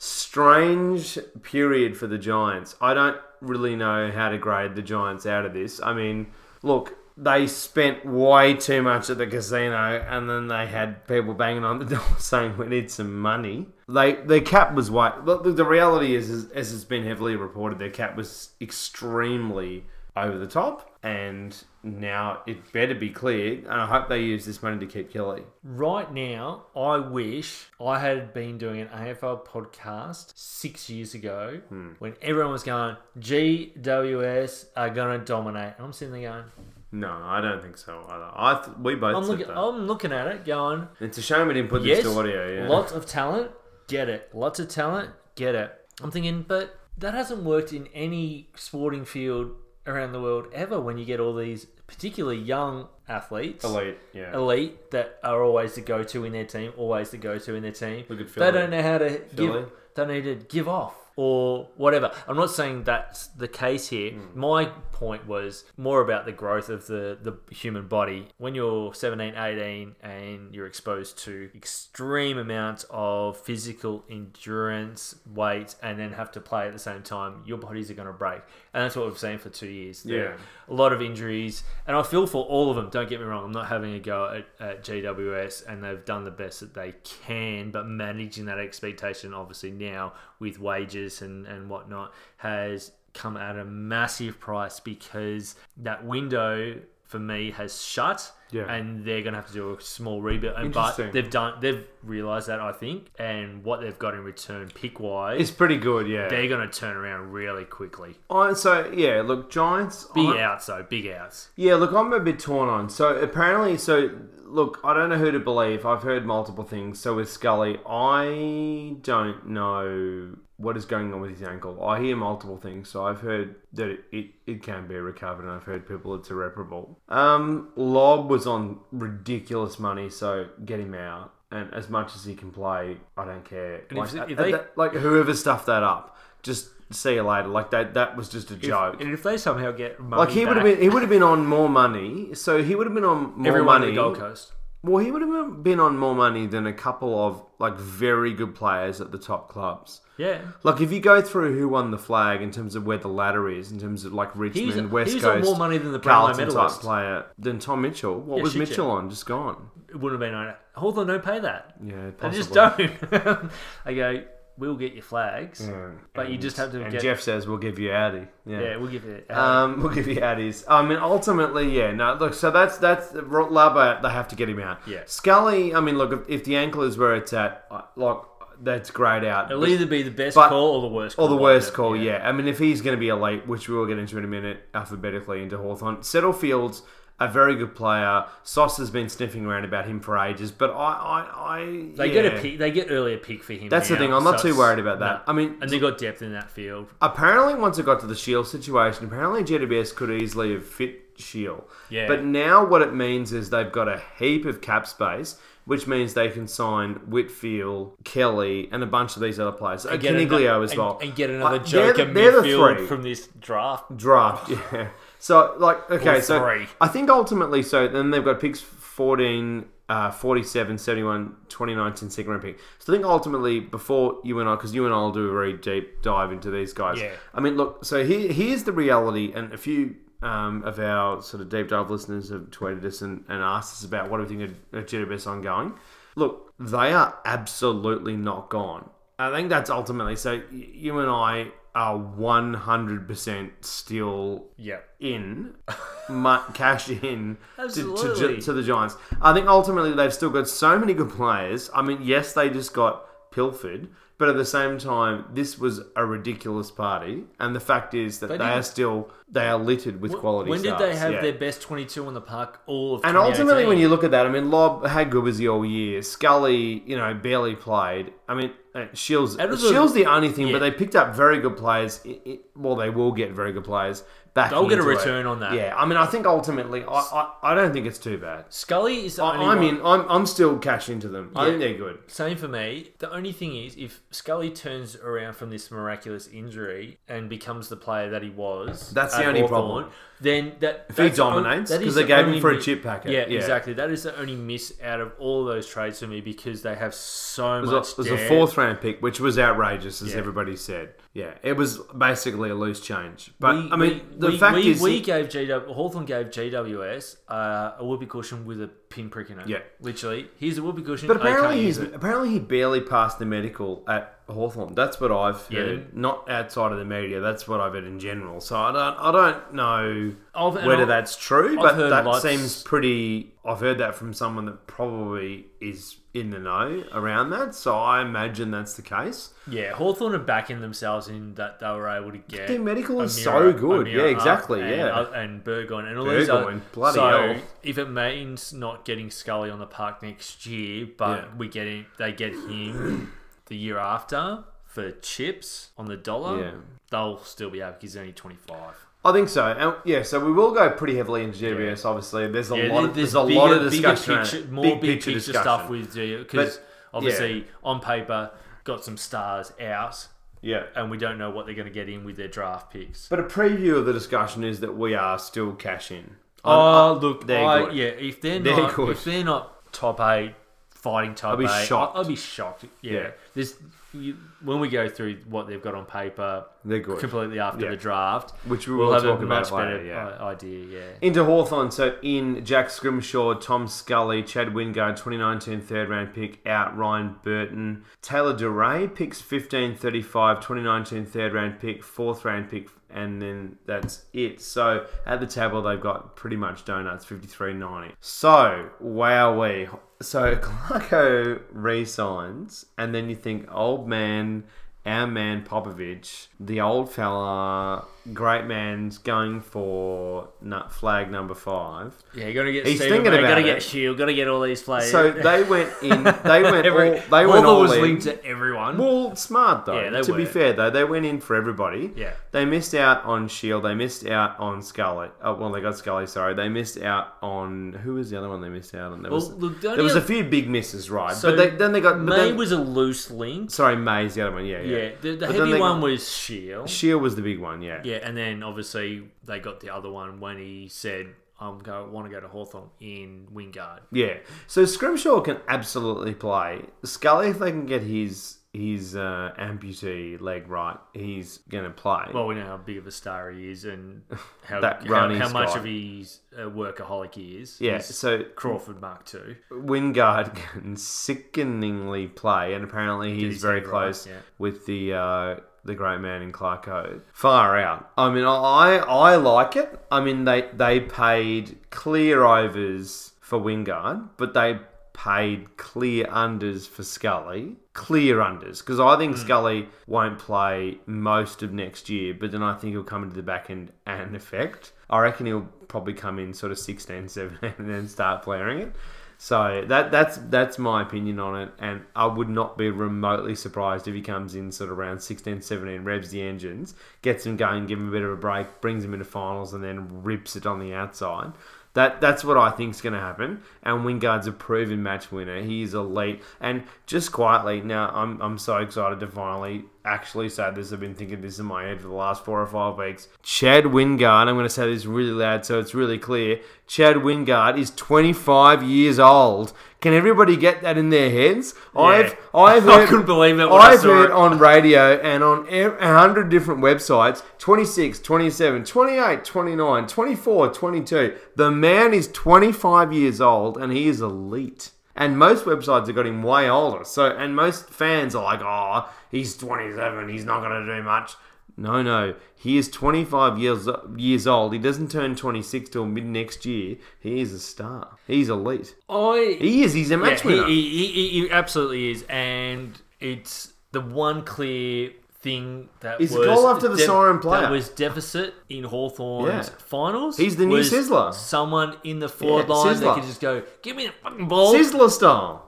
strange period for the Giants. I don't really know how to grade the Giants out of this. I mean, look, they spent way too much at the casino, and then they had people banging on the door [laughs] saying we need some money. They their cap was white. Look, the reality is, is, as it's been heavily reported, their cap was extremely over the top, and now it better be clear. And I hope they use this money to keep Kelly. Right now, I wish I had been doing an AFL podcast six years ago Hmm. when everyone was going, GWS are going to dominate. And I'm sitting there going, No, I don't think so either. I th- we both I'm said looking, that. I'm looking at it going, It's a shame we didn't put yes, this to audio. Yeah. lots of talent, get it. Lots of talent, get it. I'm thinking, but that hasn't worked in any sporting field around the world ever when you get all these particularly young athletes. Elite, yeah. elite that are always the go-to in their team, always the go-to in their team. Look at They don't know how to Philly. give. They need to give off or whatever. I'm not saying that's the case here. Hmm. My point was more about the growth of the the human body. When you're 17, 18, and you're exposed to extreme amounts of physical endurance, weight, and then have to play at the same time, your bodies are going to break. And that's what we've seen for two years. There- Yeah. a lot of injuries, and I feel for all of them. Don't get me wrong; I'm not having a go at, at GWS, and they've done the best that they can. But managing that expectation, obviously now with wages and and whatnot, has come at a massive price because that window for me has shut. Yeah. and they're gonna have to do a small rebuild. And but they've done, they've realised that I think, and what they've got in return, pick wise, It's pretty good, yeah. they're gonna turn around really quickly. I, so yeah, look, Giants. Big I- outs though, big outs. Yeah, look, I'm a bit torn on. So apparently, so look, I don't know who to believe. I've heard multiple things. So with Scully, I don't know what is going on with his ankle. I hear multiple things. So I've heard that it, it, it can be recovered, and I've heard people it's irreparable. Um, Lobb was on ridiculous money, so get him out. And as much as he can play, I don't care. And Like, if- uh, if they- that- like whoever stuffed that up, just see you later. Like that, that was just a joke. And if they somehow get money Like he would have been, he would have been on more money. So he would have been on more everyone money. Gold Coast. Well, he would have been on more money than a couple of like very good players at the top clubs. Yeah. Like if you go through who won the flag in terms of where the ladder is, in terms of like Richmond, He was, West he was Coast, on more money than the Brownlow type medalist. player than Tom Mitchell. What Yeah, was Mitchell yeah. on? Just gone. It wouldn't have been on Hawthorn don't pay that. Yeah, They just don't. [laughs] I go, we'll get your flags. Yeah, But you just have to And get- Jeff says we'll give you Audi. Yeah. Yeah, we'll give it. Uh, Um, we'll give you Addies. I mean, ultimately, yeah. No, look. So that's that's Lubber. They have to get him out. Yeah. Scully. I mean, look. If, if the ankle is where it's at, like that's grayed out. It'll But- either be the best but- call or the worst call. or the worst call, yeah. I mean, if he's going to be elite, which we will get into in a minute, alphabetically into Hawthorn. Setterfields, a very good player. Sauce has been sniffing around about him for ages, but I, I, I They yeah. get a pick. They get earlier pick for him. That's the thing. I'm not so too worried about that. no. I mean, and they got depth in that field. apparently once it got to the Shiel situation, apparently GWS could easily have fit Shiel. Yeah. But now what it means is they've got a heap of cap space, which means they can sign Whitfield, Kelly, and a bunch of these other players. Get Coniglio as and- well. and, get another Uh, they're joker the- they're the midfield three. from this draft. draft. [laughs] Yeah. So like okay, so three. I think ultimately so then they've got picks 14, uh, 47, 71, 29, 10 second round pick. So I think ultimately before you and I, because you and I will do a very deep dive into these guys. Yeah. I mean, look. So here, here's the reality, and a few. Um, of our sort of deep dive listeners have tweeted us and, and asked us about what do we think of, of GWS ongoing. Look, they are absolutely not gone. I think that's ultimately so. You and I are one hundred percent still Yeah. in, [laughs] cash in to, to, to the Giants. I think ultimately they've still got so many good players. I mean, yes, they just got pilfered, but at the same time, this was a ridiculous party. And the fact is that they, They are still they are littered with quality. When did they have yeah. their best 22 on the park all of And ultimately, when you look at that, I mean, Lobb had good was he all year. Scully, you know, barely played. I mean, uh, Shiel's, the- Shiel's the only thing, Yeah. but they picked up very good players. i i well, they will get very good players back. They'll get a into it. return on that. Yeah, I mean, I think ultimately, I, I, I don't think it's too bad. Scully is the I, only I'm one- in. I'm, I'm still cash into them. I think they're good. Same for me. The only thing is, if Scully turns around from this miraculous injury and becomes the player that he was, That's the only Hawthorn, problem. Then that If he that's the on- dominates, because they the gave him for a chip packet. Yeah, Yeah. exactly. That is the only miss out of all those trades for me because they have so It was, much. a, it was a fourth round pick, which was outrageous, as Yeah. everybody said. Yeah, it was basically a loose change. But We- I mean, we- the we, fact we, is, we gave GW Hawthorn gave GWS uh, a whoopee cushion with a pinprick in it. Yeah. literally. Here's a whoopee cushion. But apparently, he's apparently he barely passed the medical at Hawthorn. That's what I've Yeah. heard. Not outside of the media. That's what I've heard in general. So I don't I don't know I've- whether that's true, I've but that lots- seems pretty. I've heard that from someone that probably is in the know around that. So I imagine that's the case. Yeah, Hawthorn are backing themselves in that they were able to get. Their medical is so good. Amira Yeah, exactly, Up yeah. and, and Burgoyne and all these other. Bloody so hell. if it means not getting Scully on the park next year, but Yeah. we get him, they get him [clears throat] the year after for chips on the dollar, Yeah. they'll still be happy because he's only twenty five. I think so. And yeah, so we will go pretty heavily into GWS. Obviously, there's a Yeah, lot. Of, there's, there's, a lot of bigger discussion. around picture, it. more big, picture, discussion. stuff with because But, obviously on paper got some stars out, yeah. and we don't know what they're going to get in with their draft picks. But a preview of the discussion is that we are still cash in. Oh, I'm- uh, look, they're I, good. yeah. If they're, They're not, good. if they're not top eight, fighting top I'll be eight, shocked. I'll, I'll be shocked. Yeah, Yeah. There's you, when we go through what they've got on paper, They're good. completely after Yeah. the draft, Which we we'll have talk a about much later, better yeah. idea. Yeah. Into Hawthorn, so in Jack Scrimshaw, Tom Scully, Chad Wingard, 2019 third round pick, out Ryan Burton. Taylor Duryea picks 15 35, 2019 third round pick, fourth round pick, and then that's it. So at the table, they've got pretty much donuts, 53 90. So, wowee. So [laughs] Clarko resigns, and then you think, old man. Our man Popovich, the old fella, great man's going for nut flag number five. Yeah, you got to get. He's Stephen thinking about Got to it. get Shiel. Got to get all these players. So they [laughs] went in. They went Every, all. They went all was in. linked to everyone. Well, smart though. Yeah, they to be were. fair though, they went in for everybody. Yeah. They missed out on Shiel. They missed out on Scully. Oh, well, they got Scully. Sorry, they missed out on who was the other one they missed out on? There was, Well, look, the there was a other- few big misses, right? So but they, then they got. but May then- was a loose link. sorry, May's the other one. Yeah, yeah. Yeah, the, the But then heavy they one got- was Shiel. Shiel was the big one. Yeah. Yeah, and then obviously they got the other one when he said, "I'm go want to go to Hawthorn in Wingard." Yeah. So Scrimshaw can absolutely play. Scully, if they can get his his uh, amputee leg right, he's going to play. Well, we know how big of a star he is and [laughs] how how, how much got. of his uh, workaholic he is. yeah, He's so Crawford Mark Two. Wingard can sickeningly play, and apparently he's very head right, close yeah. with the uh, the great man in Clarko. Far out. I mean, I I like it. I mean, they they paid clear overs for Wingard, but they paid clear unders for Scully. Clear unders because I think hmm. Scully won't play most of next year, but then I think he'll come into the back end and effect. I reckon he'll probably come in sort of 16, 17 [laughs] and then start flaring it. So that that's that's my opinion on it, and I would not be remotely surprised if he comes in sort of around 16, 17, revs the engines, gets him going, give him a bit of a break, brings him into finals, and then rips it on the outside. That that's what I think is going to happen. And Wingard's a proven match winner. He is elite. And just quietly, now I'm I'm so excited to finally actually say this. I've been thinking this in my head for the last four or five weeks. Chad Wingard. I'm going to say this really loud so it's really clear. Chad Wingard is 25 years old. Can everybody get that in their heads? I've [laughs] I've heard, I couldn't believe I I've heard it. on radio and on a 100 different websites 26, 27, 28, 29, 24, 22. The man is 25 years old and he is elite. And most websites have got him way older. So and most fans are like, "Oh, he's 27, he's not going to do much." No, no. He is 25 years years old. He doesn't turn 26 till mid next year. He is a star. He's elite. I He is. He's a match yeah, he, winner. he, he, he, he absolutely is, and it's the one clear thing that He's was goal after the siren player. that was deficit in Hawthorn's Yeah. finals. He's the new Sizzler. Someone in the forward Yeah, line Sizzler. that could just go, "Give me the fucking ball." Sizzler style.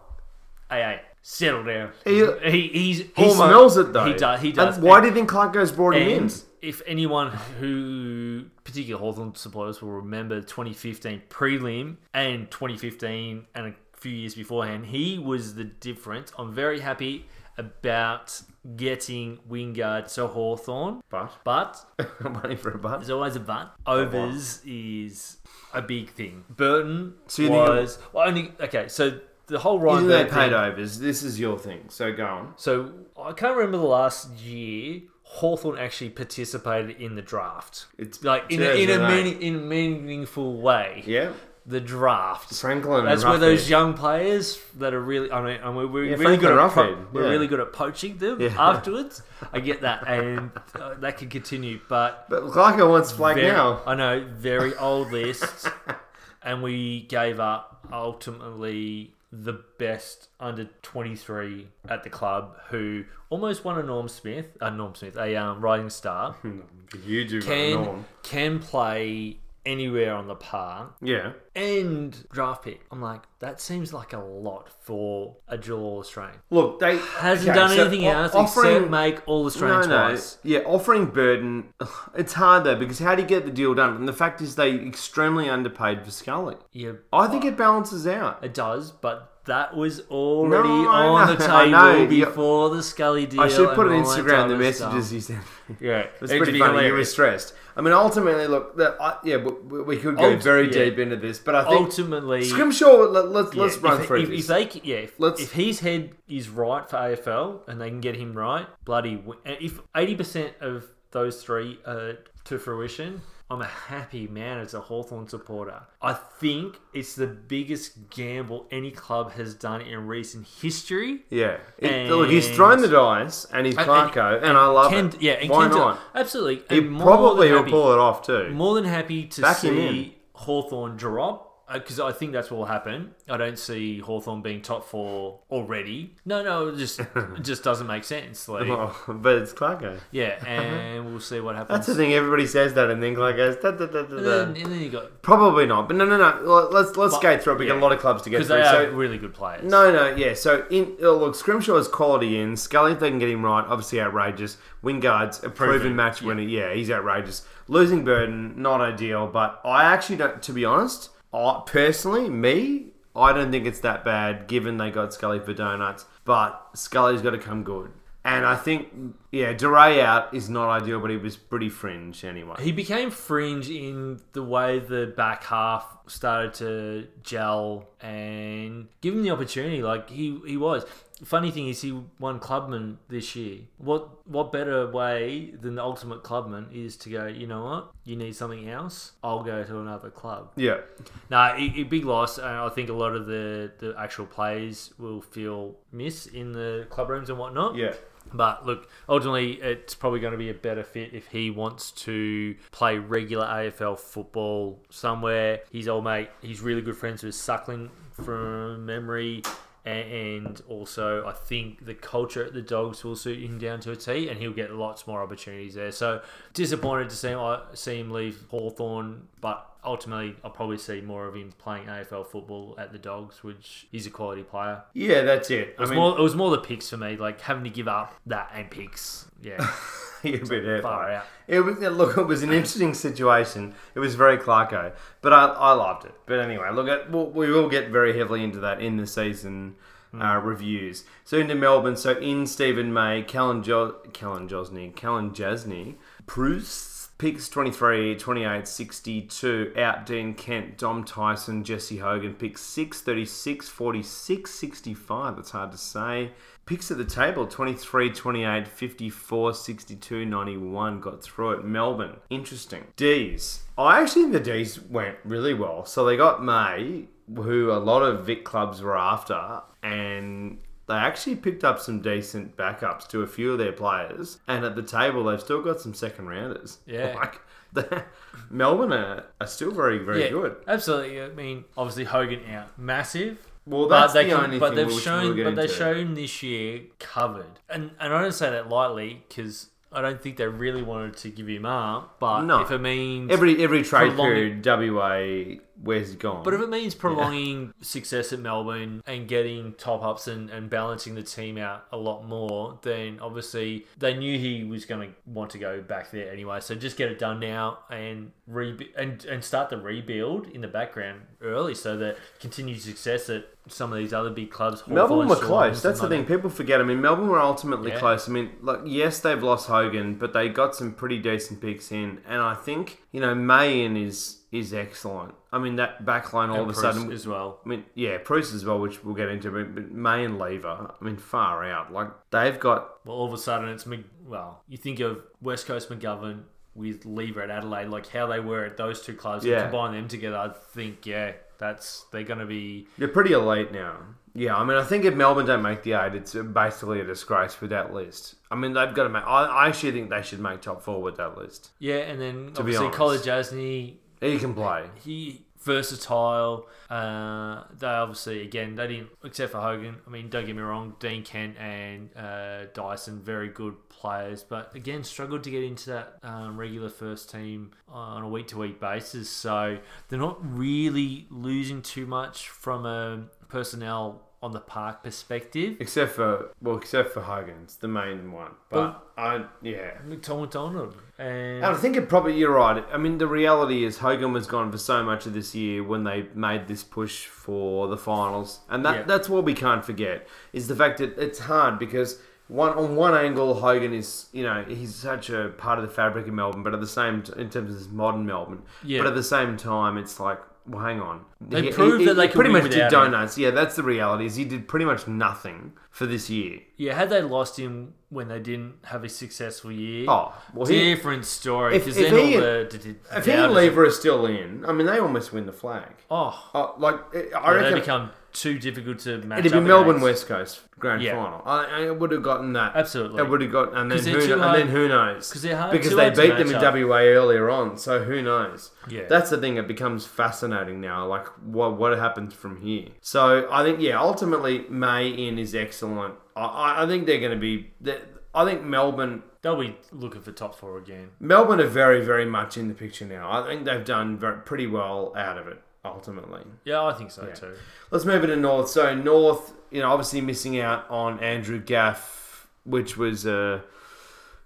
Hey, hey, settle down. He- uh, he he's He almost- smells it though. He does. He does. And why And- do you think Clarko's brought him in? if anyone who, particular Hawthorn supporters, will remember 2015 prelim and 2015 and a few years beforehand, he was the difference. I'm very happy about getting Wingard to Hawthorn, But but [laughs] I'm waiting for a but. there's always a but. Overs is a big thing. Burton So was well, only okay. So the whole Ryan Isn't Burton paid thing- overs? This is your thing. So go on. so I can't remember the last year Hawthorn actually participated in the draft. It's Like in a, in a 2008. meaning, in a meaningful way. Yeah. The draft. Franklin. That's where those young players that are really. I mean, and we're, we're Yeah, really good at po- Roughead, we're yeah. really good at poaching them Yeah. afterwards. I get that, and uh, that could continue. But But Clarko wants flag very, now. I know very old [laughs] lists, and we gave up ultimately the best under 23 at the club who almost won a Norm Smith, a Norm Smith, a um, Rising Star, [laughs] You do can Norm. can play anywhere on the park Yeah. And draft pick. I'm like, that seems like a lot for a dual Australian. Look, they Hasn't okay, done so anything o- else offering- except make all Australian no, no. twice. Yeah, offering Burton, it's hard though because how do you get the deal done? And the fact is, they extremely underpaid for Scully. Yeah, I think it balances out. It does, but that was already No, on know, the table before the Scully deal. I should put on and all that Instagram the messages stuff. you sent. Yeah, It's it'd pretty be funny. You were stressed. I mean, ultimately, look, that, I, yeah, we, we could go Ult- very yeah. deep into this, but I think Ultimately, Scrimshaw. Let, let's yeah, let's run if, through if, this. if they, yeah, if, Let's- if his head is right for AFL and they can get him right, bloody, if eighty percent of those three are to fruition. I'm a happy man as a Hawthorn supporter. I think it's the biggest gamble any club has done in recent history. yeah, It- And- look, he's thrown the dice and he's And- Clarko, and, I love Can, it. yeah, and Why Kent- not? Absolutely. He probably will pull it off too. More than happy to Back see Hawthorn drop Uh, because I think that's what will happen. I don't see Hawthorn being top four already. No, no, it just it just doesn't make sense. Like, [laughs] Oh, but it's Clarko. yeah, [laughs] and we'll see what happens. That's the thing. Everybody says that, and then Clarko goes da, da, da, da, And da. then, and then you got Probably not. But no, no, no. Let's let's But- skate through it. We got a lot of clubs to get because through. they are So really good players. No, no, yeah. So in oh, look, Scrimshaw is quality in. Scully, if they can get him right, obviously outrageous. Wingard's a proven, Proven, match winner. Yeah, he's outrageous. Losing Burton, not ideal. But I actually don't. To be honest, I personally, me, I don't think it's that bad. Given they got Scully for donuts, but Scully's got to come good. And I think yeah, Duryea out is not ideal, but he was pretty fringe anyway. He became fringe in the way the back half started to gel and give him the opportunity. Like he, he was. Funny thing is, he won clubman this year. What what better way than the ultimate clubman is to go? You know what? You need something else. I'll go to another club. Yeah, Nah, a, a big loss. And I think a lot of the the actual players will feel miss in the club rooms and whatnot. yeah. But look, ultimately, it's probably going to be a better fit if he wants to play regular AFL football somewhere. He's old mate. He's really good friends with Suckling from memory. And also, I think the culture at the Dogs will suit him down to a T, and he'll get lots more opportunities there. So disappointed to see him, uh, see him leave Hawthorn, but ultimately, I'll probably see more of him playing AFL football at the Dogs, which he's a quality player. Yeah, that's it. It was I mean, more. It was more the picks for me, like having to give up that and picks. Yeah, [laughs] a bit far it. out. It was look. It was an interesting situation. It was very Clarko, but I, I loved it. But anyway, look at we'll, we will get very heavily into that in the season uh, reviews. So into Melbourne. So in Steven May, Callan jo- Kolodjashnij, Callan Jasney, Preuss. Picks 23, 28, 62. Out Dean Kent, Dom Tyson, Jesse Hogan. Picks 6, 36, 46, 65. That's hard to say. Picks at the table 23, 28, 54, 62, 91. Got through it. Melbourne. Interesting. D's. I actually think the D's went really well. So they got May, who a lot of Vic clubs were after, and they actually picked up some decent backups to a few of their players. And at the table, they've still got some second rounders. [laughs] Yeah. Like, the, [laughs] Melbourne are, are still very, very yeah, good. absolutely. I mean, obviously Hogan out, massive. Well, But that's they the can, only but they've shown, we'll but they've shown this year covered, and and I don't say that lightly because I don't think they really wanted to give him up. But No. if it means Every every trade Prolonging- period, WA, where's he gone? But if it means prolonging success at Melbourne and getting top ups and, and balancing the team out a lot more, then obviously they knew he was going to want to go back there anyway. So just get it done now and rebu- and and start the rebuild in the background early, so that continued success at some of these other big clubs. Melbourne were Swans, close. That's the and thing. People forget. I mean, Melbourne were ultimately Yeah. close. I mean, like yes, they've lost Hogan, but they got some pretty decent picks in, and I think you know Mayan is is excellent. I mean, that backline all and of a Preuss sudden. as well. I mean, yeah, Preuss as well, which we'll get into, but, but May and Lever, I mean, far out. Like they've got Well, all of a sudden it's well, you think of West Coast McGovern with Lever at Adelaide, like how they were at those two clubs. Yeah. Combine them together, I think yeah, that's they're going to be they're pretty elite now. Yeah, I mean, I think if Melbourne don't make the eight, it's basically a disgrace for that list. I mean, they've got to make. I, I actually think they should make top four with that list. yeah, and then To obviously. Kolodjashnij, He can play. he versatile. Uh, they obviously again they didn't except for Hogan. I mean, don't get me wrong, Dean Kent and uh, Tyson very good players, but again struggled to get into that um, regular first team on a week to week basis. So they're not really losing too much from a personnel on the park perspective. Except for well, except for Hogan's the main one. But I yeah. McDonald and And I think it probably you're right. I mean, the reality is Hogan was gone for so much of this year when they made this push for the finals, and that Yeah. that's what we can't forget is the fact that it's hard because one on one angle Hogan is you know he's such a part of the fabric of Melbourne, but at the same t- in terms of this modern Melbourne, Yeah. but at the same time it's like. Well, hang on. They proved that they could pretty much did without him. donuts. Yeah, that's the reality. Is he did pretty much nothing for this year. yeah, had they lost him when they didn't have a successful year, Oh, well, he, different story. If- Because then he- all the, d- d- if he and Lever are still in, I mean, they almost win the flag. oh, Oh, like I yeah, reckon they become too difficult to match. it'd be Melbourne against. West Coast grand Yeah. final. I, I would have gotten that. Absolutely. I would have got, and then who, too kno- hard- and then who knows? 'cause they're hard- because they beat them in up. WA earlier on. So who knows? Yeah. that's the thing. It becomes fascinating now. Like what what happens from here. So I think yeah, ultimately May in is excellent. I- I, I think they're going to be. I think Melbourne They'll be looking for top four again. Melbourne are very, very much in the picture now. I think they've done very, pretty well out of it, ultimately. Yeah, I think so Yeah. too. Let's move it to North. So, North, you know, obviously missing out on Andrew Gaff, which was, uh,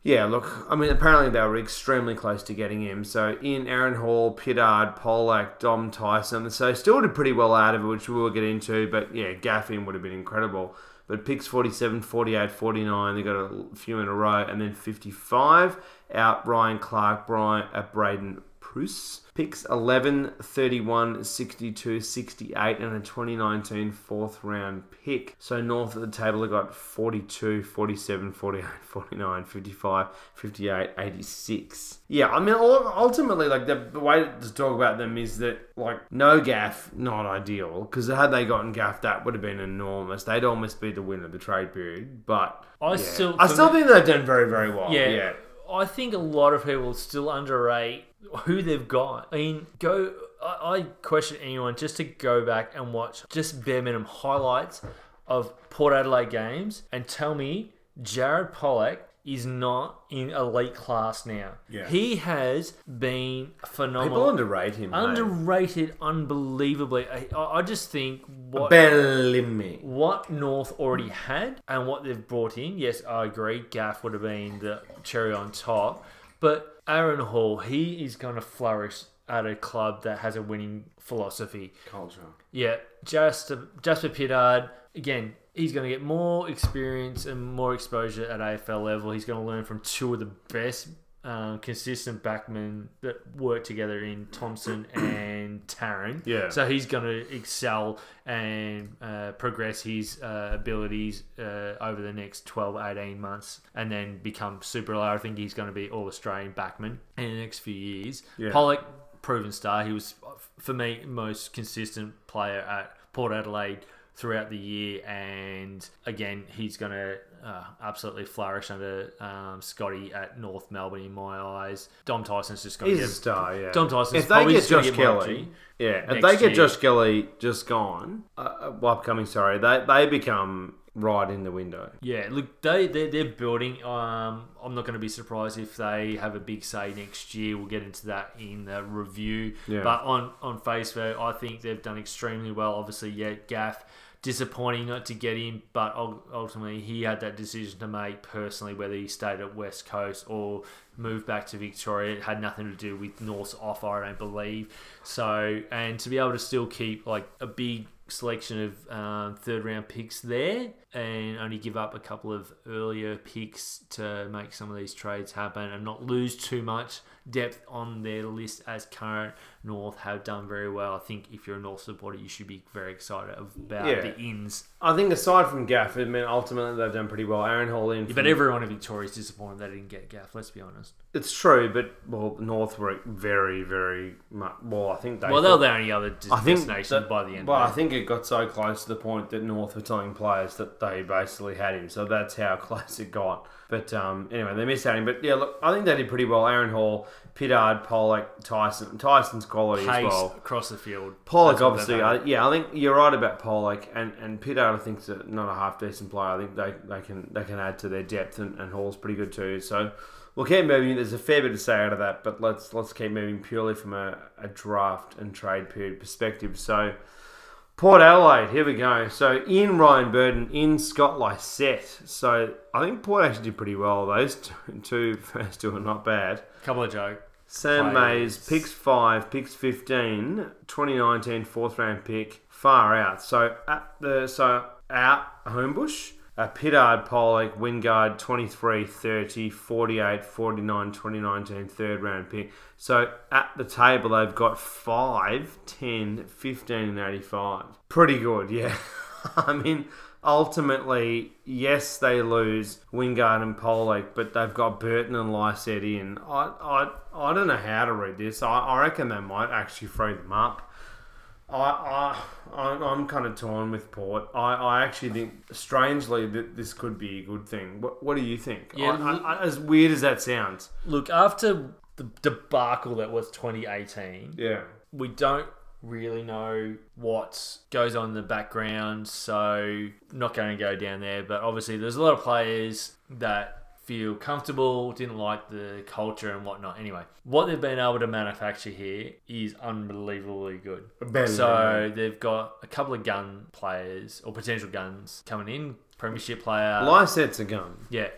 yeah, look, I mean, apparently they were extremely close to getting him. So, in Aaron Hall, Pittard, Polec, Dom Tyson. So, still did pretty well out of it, which we will get into. But, yeah, Gaff in would have been incredible. But picks 47, 48, 49, they got a few in a row, and then 55 out Ryan Clark, Brian, uh, Braydon Preuss. Picks 11, 31, 62, 68, and a 2019 fourth round pick. So north of the table, they got 42, 47, 48, [laughs] 49, 55, 58, 86. Yeah, I mean, ultimately, like the, the way to talk about them is that, like, no Gaff, not ideal. Because had they gotten Gaff, that would have been enormous. They'd almost be the winner of the trade period. But I yeah. still- I still think they've done very, very well. Yeah. yeah. I think a lot of people still underrate who they've got. I mean, go. I, I question anyone just to go back and watch just bare minimum highlights of Port Adelaide games and tell me Jared Polec is not in elite class now. Yeah. He has been phenomenal. People underrate him. mate. Underrated unbelievably. I, I just think what Bellamy. what North already had and what they've brought in, yes, I agree. Gaff would have been the cherry on top. But Aaron Hall, he is going to flourish at a club that has a winning philosophy. Culture. Yeah, Jasper, Jasper Pittard, again, he's going to get more experience and more exposure at AFL level. He's going to learn from two of the best um, consistent backmen that work together in Thompson [clears throat] and Tarrant. Yeah. So he's going to excel and uh, progress his uh, abilities uh, over the next 12, 18 months and then become super elite. I think he's going to be all Australian backman in the next few years. Yeah. Polec, proven star. He was, for me, most consistent player at Port Adelaide throughout the year, and again, he's going to uh, absolutely flourish under um, Scotty at North Melbourne in my eyes. Dom Tyson's just going to a star, yeah. Dom Tyson's if they get just Josh get Kelly, yeah, if they get year. Josh Kelly just gone, uh, uh, well, upcoming, sorry, they they become right in the window. Yeah, look, they they're, they're building. Um, I'm not going to be surprised if they have a big say next year. We'll get into that in the review. Yeah. But on on face value, I think they've done extremely well. Obviously, yeah, Gaff disappointing not to get in, but ultimately he had that decision to make personally whether he stayed at West Coast or moved back to Victoria. It had nothing to do with North's offer, I don't believe. So, and to be able to still keep like a big selection of um, third round picks there and only give up a couple of earlier picks to make some of these trades happen and not lose too much depth on their list as current North have done very well. I think if you're a North supporter, you should be very excited about Yeah. the ins. I think aside from Gaff, I mean, ultimately they've done pretty well. Aaron Hall in, But everyone in Victoria is disappointed they didn't get Gaff. Let's be honest. it's true, but well, North were very, very much. Well, I think they. Well, they were the only other des- I think destination that- by the end. Well, I think it got so close to the point that North were telling players that they basically had him. So that's how [laughs] close it got. But um, anyway, they missed out him. But yeah, look, I think they did pretty well. Aaron Hall, Pittard, Polec, Tyson. Tyson's quality as well. across the field. Polec, That's what obviously, they've I, yeah, I think you're right about Polec and and Pittard. I think is not a half decent player. I think they, they can they can add to their depth, and, and Hall's pretty good too. So we'll keep moving. There's a fair bit to say out of that, but let's let's keep moving purely from a, a draft and trade period perspective. So Port Adelaide, here we go. So in Ryan Burton, in Scott Lycett. So I think Port actually did pretty well. Those two, two [laughs] first two are not bad. couple of joke. Sam. Mayes, picks 5, picks 15, 2019 fourth round pick, far out. So at the so out Hombsch, uh, Pittard, Polec, Wingard, 23, 30, 48, 49, 2019 third round pick. So at the table, they've got 5, 10, 15, and 85. Pretty good, yeah. [laughs] I mean, ultimately, yes, they lose Wingard and Polec, but they've got Burton and Lycett in. I, I, I don't know how to read this. I, I reckon they might actually free them up. I, I, I'm, I'm kind of torn with Port. I, I actually think, strangely, that this could be a good thing. What, what do you think? Yeah, I, I, as weird as that sounds. Look, after the debacle that was 2018, Yeah. we don't really know what goes on in the background, so not going to go down there. But obviously, there's a lot of players that feel comfortable, didn't like the culture and whatnot. Anyway, what they've been able to manufacture here is unbelievably good. Better So they've got a couple of gun players or potential guns coming in. Premiership player, Lycett's a gun. yeah,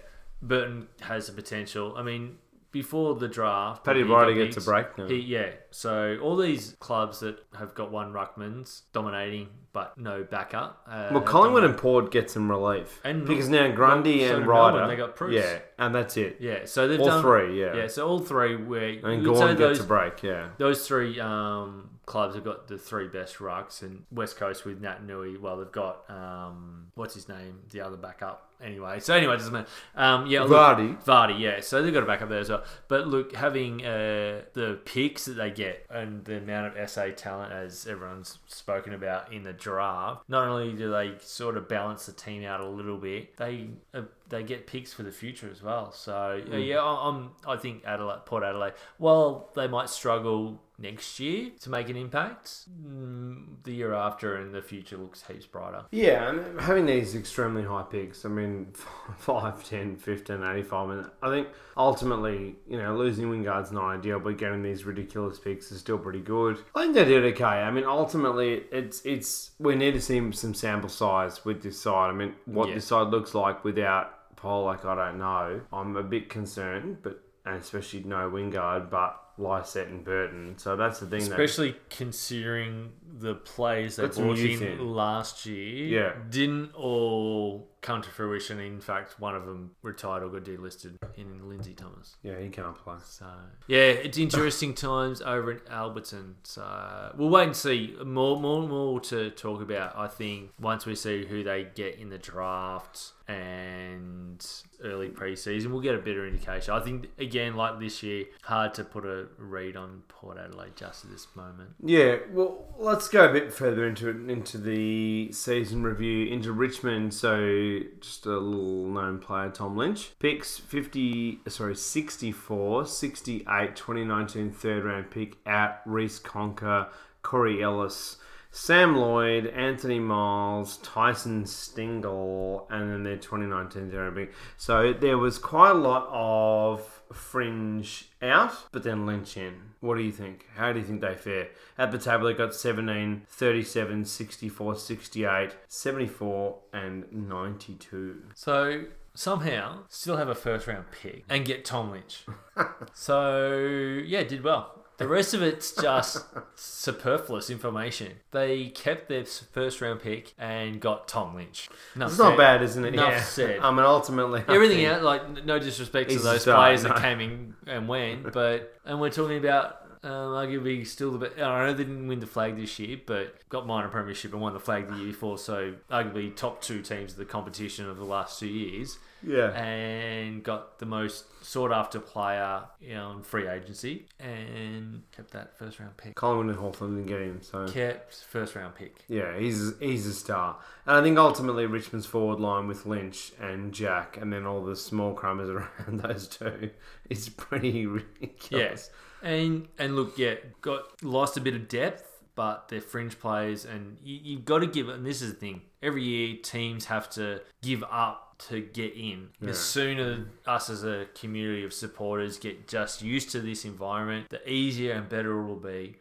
Burton has the potential. I mean, before the draft, Paddy Ryder gets a break now. He, yeah, so all these clubs that have got one ruckman's dominating, but no backup. Uh, Well, Collingwood and Port get some relief And- because now Grundy well, so and Ryder, Melbourne, they got Preuss. yeah, and that's it. yeah, so they've All done three, yeah. yeah. So all three where And Gawn gets those a break, yeah. those three um, clubs have got the three best rucks, and West Coast with Naitanui. Well, they've got um, what's his name, the other backup. Anyway, so anyway, it doesn't matter. Um, yeah, look, Vardy. Vardy, yeah. So they've got a backup there as well. But look, having uh, the picks that they get and the amount of SA talent, as everyone's spoken about in the draft, not only do they sort of balance the team out a little bit, they uh, they get picks for the future as well. So uh, yeah, I- I'm I think Adelaide, Port Adelaide, while they might struggle next year to make an impact, mm, the year after and the future looks heaps brighter. Yeah, and having these extremely high picks, I mean, [laughs] 5, 10, 15, 85, and I think ultimately, you know, losing Wingard's not ideal, but getting these ridiculous picks is still pretty good. I think they did okay. I mean, ultimately, it's, it's we need to see some sample size with this side. I mean, what Yeah. this side looks like without Polec, I don't know. I'm a bit concerned, but and especially no Wingard, but Lycett and Burton. So that's the thing that Especially considering the players they brought in, in. last year Yeah. didn't all come to fruition. In fact, one of them retired or got delisted in Lindsay Thomas. yeah, he can't play. So yeah, it's interesting [laughs] times over in Alberton. So we'll wait and see. More, more, more to talk about. I think once we see who they get in the draft and early preseason, we'll get a better indication. I think again, like this year, hard to put a read on Port Adelaide just at this moment. Yeah, well, let's go a bit further into it, into the season review, into Richmond. So, just a little known player, Tom Lynch. Picks 50, sorry, 64, 68, 2019 third round pick at Reece Conca, Corey Ellis, Sam Lloyd, Anthony Miles, Tyson Stengle, and then their 2019 third round. So, there was quite a lot of fringe out, but then Lynch in. What do you think? How do you think they fare? At the table, they got 17, 37, 64, 68, 74, and 92. So somehow still have a first round pick and get Tom Lynch. [laughs] so yeah, did well. The rest of it's just superfluous information. They kept their first round pick and got Tom Lynch. Enough It's not bad, isn't it? Enough yeah. said. I mean, ultimately, I Everything think- out, like no disrespect to those star, players no. that [laughs] came in and went, but and we're talking about um, arguably still the best. I know they didn't win the flag this year, but got minor premiership and won the flag the year before. So arguably top two teams of the competition of the last two years, Yeah. and got the most sought after player on free agency, and kept that first round pick. Collingwood and Hawthorn didn't get him, so. Kept first round pick. Yeah, he's he's a star, and I think ultimately Richmond's forward line with Lynch and Jack, and then all the small crumbers [laughs] around those two, is pretty ridiculous. Yes. And and look, yeah, got lost a bit of depth, but they're fringe players, and you, you've got to give. And this is the thing: every year teams have to give up to get in. The sooner us as a community of supporters get just used to this environment, the easier and better it will be.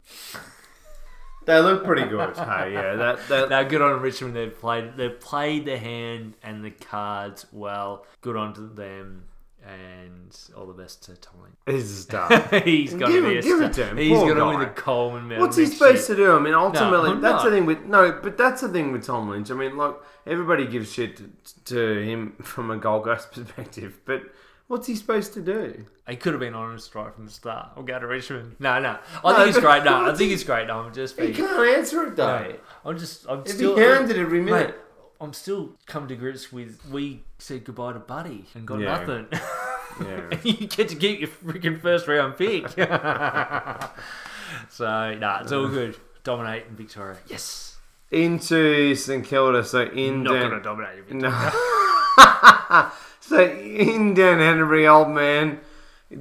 They look pretty good. [laughs] hey, yeah, that that Now, good on Richmond. They've played. They've played the hand and the cards well. Good on to them. And all the best to Tom Lynch. is [laughs] a star. He's got to be a give it to him. He's going to win the Coleman Medal. What's he next supposed year. to do? I mean, ultimately, I'm that's the not. thing with no, but that's the thing with Tom Lynch. I mean, look, everybody gives shit to, to him [laughs] from a Gold Coast [laughs] perspective, but what's he supposed to do? He could have been honest right from the start. I'll go to Richmond. No, no. I No, think it's but great. No, I think he- it's great. No, I'm just He being. can't answer it though. No, I'm just. I'm If still. he hounded every minute. I'm still coming to grips with. We said goodbye to Buddy and got Yeah. nothing. Yeah. [laughs] you get to keep your freaking first round pick. [laughs] so nah, it's all good. Dominate in Victoria. Yes. Into St Kilda, so in Not Dan- gonna dominate in Victoria. No. [laughs] so in Dan Hannebery, old man,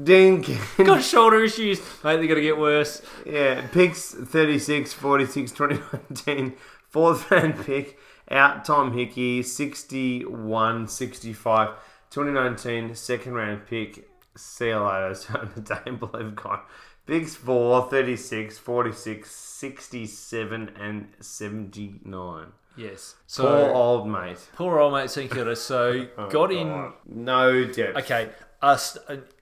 Dean, Ken- Got shoulder issues, mate. They're gonna get worse. yeah, picks 36, 46, 2019, fourth round pick, out Tom Hickey, 61, 65, 2019, second round pick, see you later, so the table have gone. Picks 4, 36, 46, 67, and 79. Yes. Poor So old mate. poor old mate St Kilda. So [laughs] Oh, got in. No depth. Okay, a,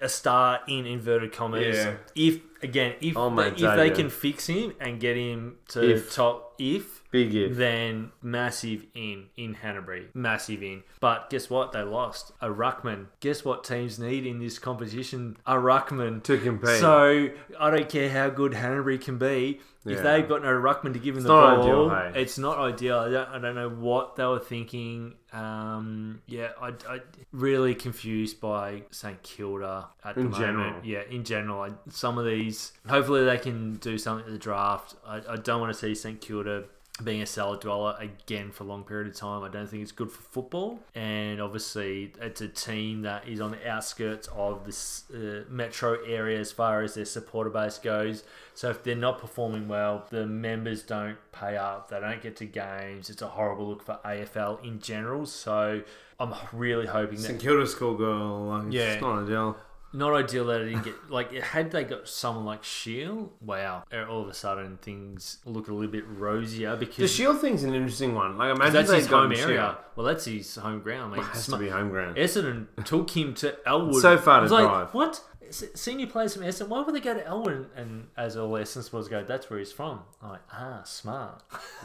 a star in inverted commas. Yeah. If again, if Oh, they, if they can fix him and get him to If. top, if Big if. then massive in in Hannebery, massive in. But guess what? They lost a ruckman. Guess what teams need in this competition? A ruckman To compete. So I don't care how good Hannebery can be. If Yeah. they've got no ruckman to give them the not ball, ideal, hey? it's not ideal. I don't, I don't know what they were thinking. Um, yeah, I, I really confused by St Kilda at In the general. moment. Yeah, in general, I, some of these. Hopefully, they can do something at the draft. I, I don't want to see St Kilda being a cellar dweller again for a long period of time. I don't think it's good for football. And obviously, it's a team that is on the outskirts of this uh, metro area as far as their supporter base goes. So if they're not performing well, the members don't pay up. They don't get to games. It's a horrible look for AFL in general. So I'm really hoping that St Kilda schoolgirl. Like, Yeah. It's not ideal. Not ideal that I didn't get like had they got someone like Shiel, wow, all of a sudden things look a little bit rosier because The Shiel thing's an interesting one. Like, imagine that's his home area. Shiel. Well, that's his home ground. Mate. It has to be home ground. Essendon took him to Elwood. So far to was like, drive. What? Senior players from Essendon, why would they go to Elwood? And as all Essendon supporters go, that's where he's from. I'm like, ah, smart. [laughs]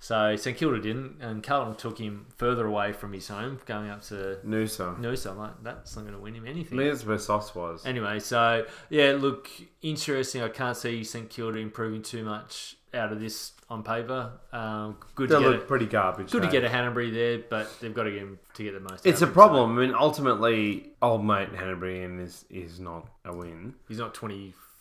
so St Kilda didn't, and Carlton took him further away from his home, going up to Noosa. Noosa. I'm like, that's not going to win him I anything. think that's where Sauce was. Anyway, so yeah, look, interesting. I can't see St Kilda improving too much out of this on paper. Um, good They to get look it. pretty garbage. Good to get a Hannebery there, but they've got to get him to get the most. It's a problem. I mean, ultimately, old mate Hannebery is is not a win. he's not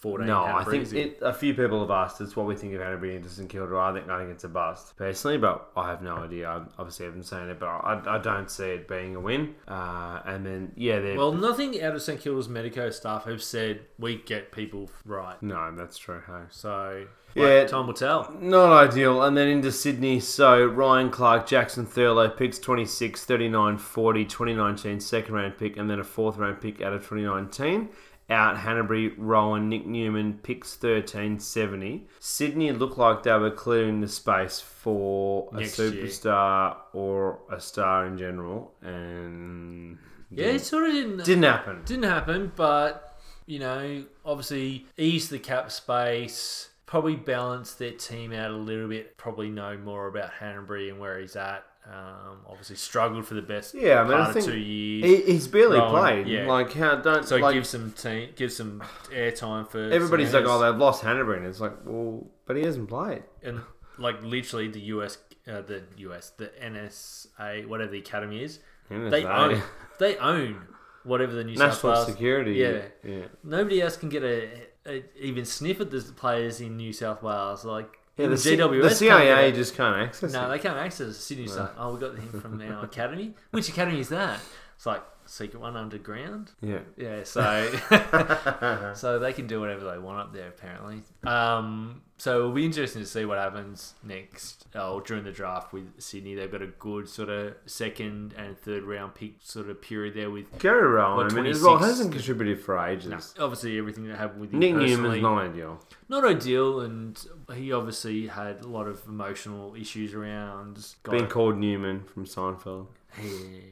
2014. No, I think it, a few people have asked us what we think of Hannebery and St Kilda. I think I think it's a bust personally, but I have no idea. I obviously haven't seen it, but I, I don't see it being a win. Uh, and then yeah, they're Well, nothing out of St Kilda's medico staff have said we get people right. no, that's true. Hey. So Yeah. yeah, time will tell. Not ideal. And then into Sydney. So Ryan Clark, Jackson Thurlow picks 26, 39, 40, 2019 second round pick, and then a fourth round pick out of 2019. Out Hannebery, Rohan, Nick Newman picks 1370. Sydney looked like they were clearing the space for a Next year. superstar or a star in general. And Yeah, it sort of didn't didn't happen. Didn't happen, but you know, obviously ease the cap space, probably balance their team out a little bit, probably know more about Hannebery and where he's at. Um, obviously struggled for the best Yeah, I mean, I think of two years. He, he's barely Rohan, played. yeah. Like how don't so like, give some team, give some airtime for everybody's like, oh, they've lost Hannebery, and it's like, well, but he hasn't played. and like literally the US, uh, the US, the NSA, whatever the academy is, they own, they own whatever the New South National Wales security. Yeah. yeah. Nobody else can get a, a even sniff at the players in New South Wales. Like Yeah, the, C- GWS the CIA just can't access no, it. they can't access Sydney. So, oh, we got him from our academy. Which academy is that? It's like secret one underground. Yeah. Yeah, so [laughs] so they can do whatever they want up there apparently. Um, so it'll be interesting to see what happens next. Oh, during the draft with Sydney, they've got a good sort of second and third round pick sort of period there with Gary Rohan, What, I mean, as well, 26? hasn't contributed for ages. obviously everything that happened with him Nick personally. Newman's not ideal. not ideal, and he obviously had a lot of emotional issues around Being called Newman from Seinfeld. Hey,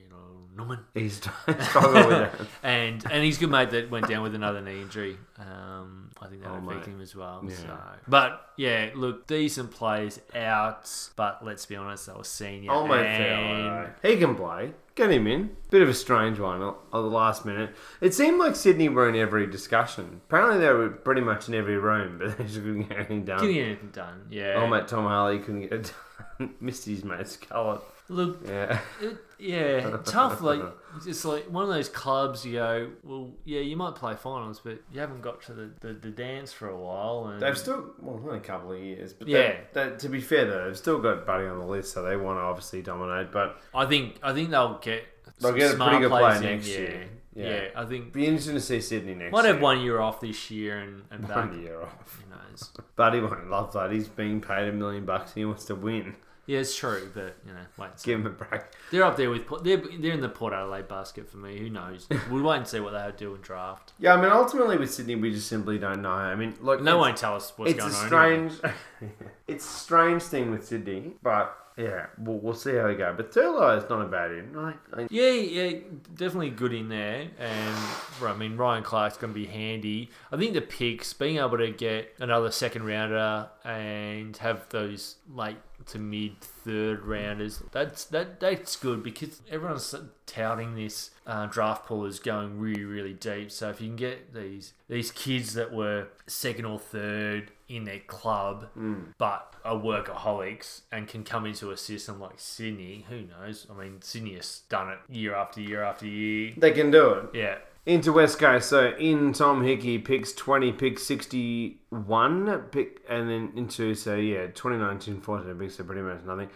Norman. [laughs] He's struggled with. [laughs] And and he's good mate that went down with another knee injury. Um, I think that Oh, affected him as well. Yeah. So, but yeah, look, decent plays out, but let's be honest, they were senior. Oh, mate, and He can play. Get him in. Bit of a strange one at the last minute. It seemed like Sydney were in every discussion. Apparently, they were pretty much in every room, but [laughs] they just couldn't get anything done. getting anything done. Yeah. Oh, mate, Tom Harley couldn't get it done. Missed his mate Scarlett. Look, Yeah. It, yeah, tough. Like it's like one of those clubs. You go, well, yeah, you might play finals, but you haven't got to the, the, the dance for a while. And They've still, well, only a couple of years, but Yeah. They, they, to be fair though, they've still got Buddy on the list, so they want to obviously dominate. But I think I think they'll get They'll get a smart pretty good players player next year. Yeah. Yeah. I think be interesting to see Sydney next. might year. have one year off this year and, and back. One year off. Who knows? Buddy won't love that. He's being paid a million bucks and he wants to win. Yeah, it's true, but you know, wait. and see. Give them a break. They're up there with Port- they're they're in the Port Adelaide basket for me. Who knows? [laughs] We'll wait and see what they do in draft. Yeah, I mean, ultimately with Sydney, we just simply don't know. I mean, look, No one tell us what's It's going a on. anyway. strange, [laughs] it's a strange thing with Sydney, but yeah, we'll, we'll see how we go. But Thurlow is not a bad in. I, I, Yeah, yeah, definitely good in there. And I mean, Ryan Clark's going to be handy. I think the picks, being able to get another second rounder and have those late to mid third rounders, that's that that's good because everyone's touting this uh, draft pool is going really really deep. So if you can get these these kids that were second or third in their club, but are workaholics and can come into a system like Sydney, who knows? I mean, Sydney has done it year after year after year. they can do it. Yeah. Into West Coast, so in Tom Hickey picks 20, picks 61, pick, and then into, so yeah, 2019, 14 picks, so pretty much nothing.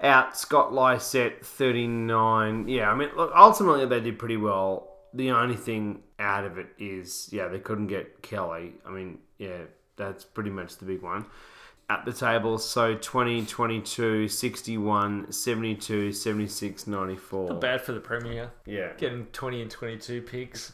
Out, Scott Lycett, 39. Yeah, I mean, look, ultimately they did pretty well. The only thing out of it is, yeah, they couldn't get Kelly. I mean, yeah, that's pretty much the big one. At the table, so 20, 22, 61, 72, 76, 94. Not bad for the Premier. Yeah. Getting 20 and 22 picks.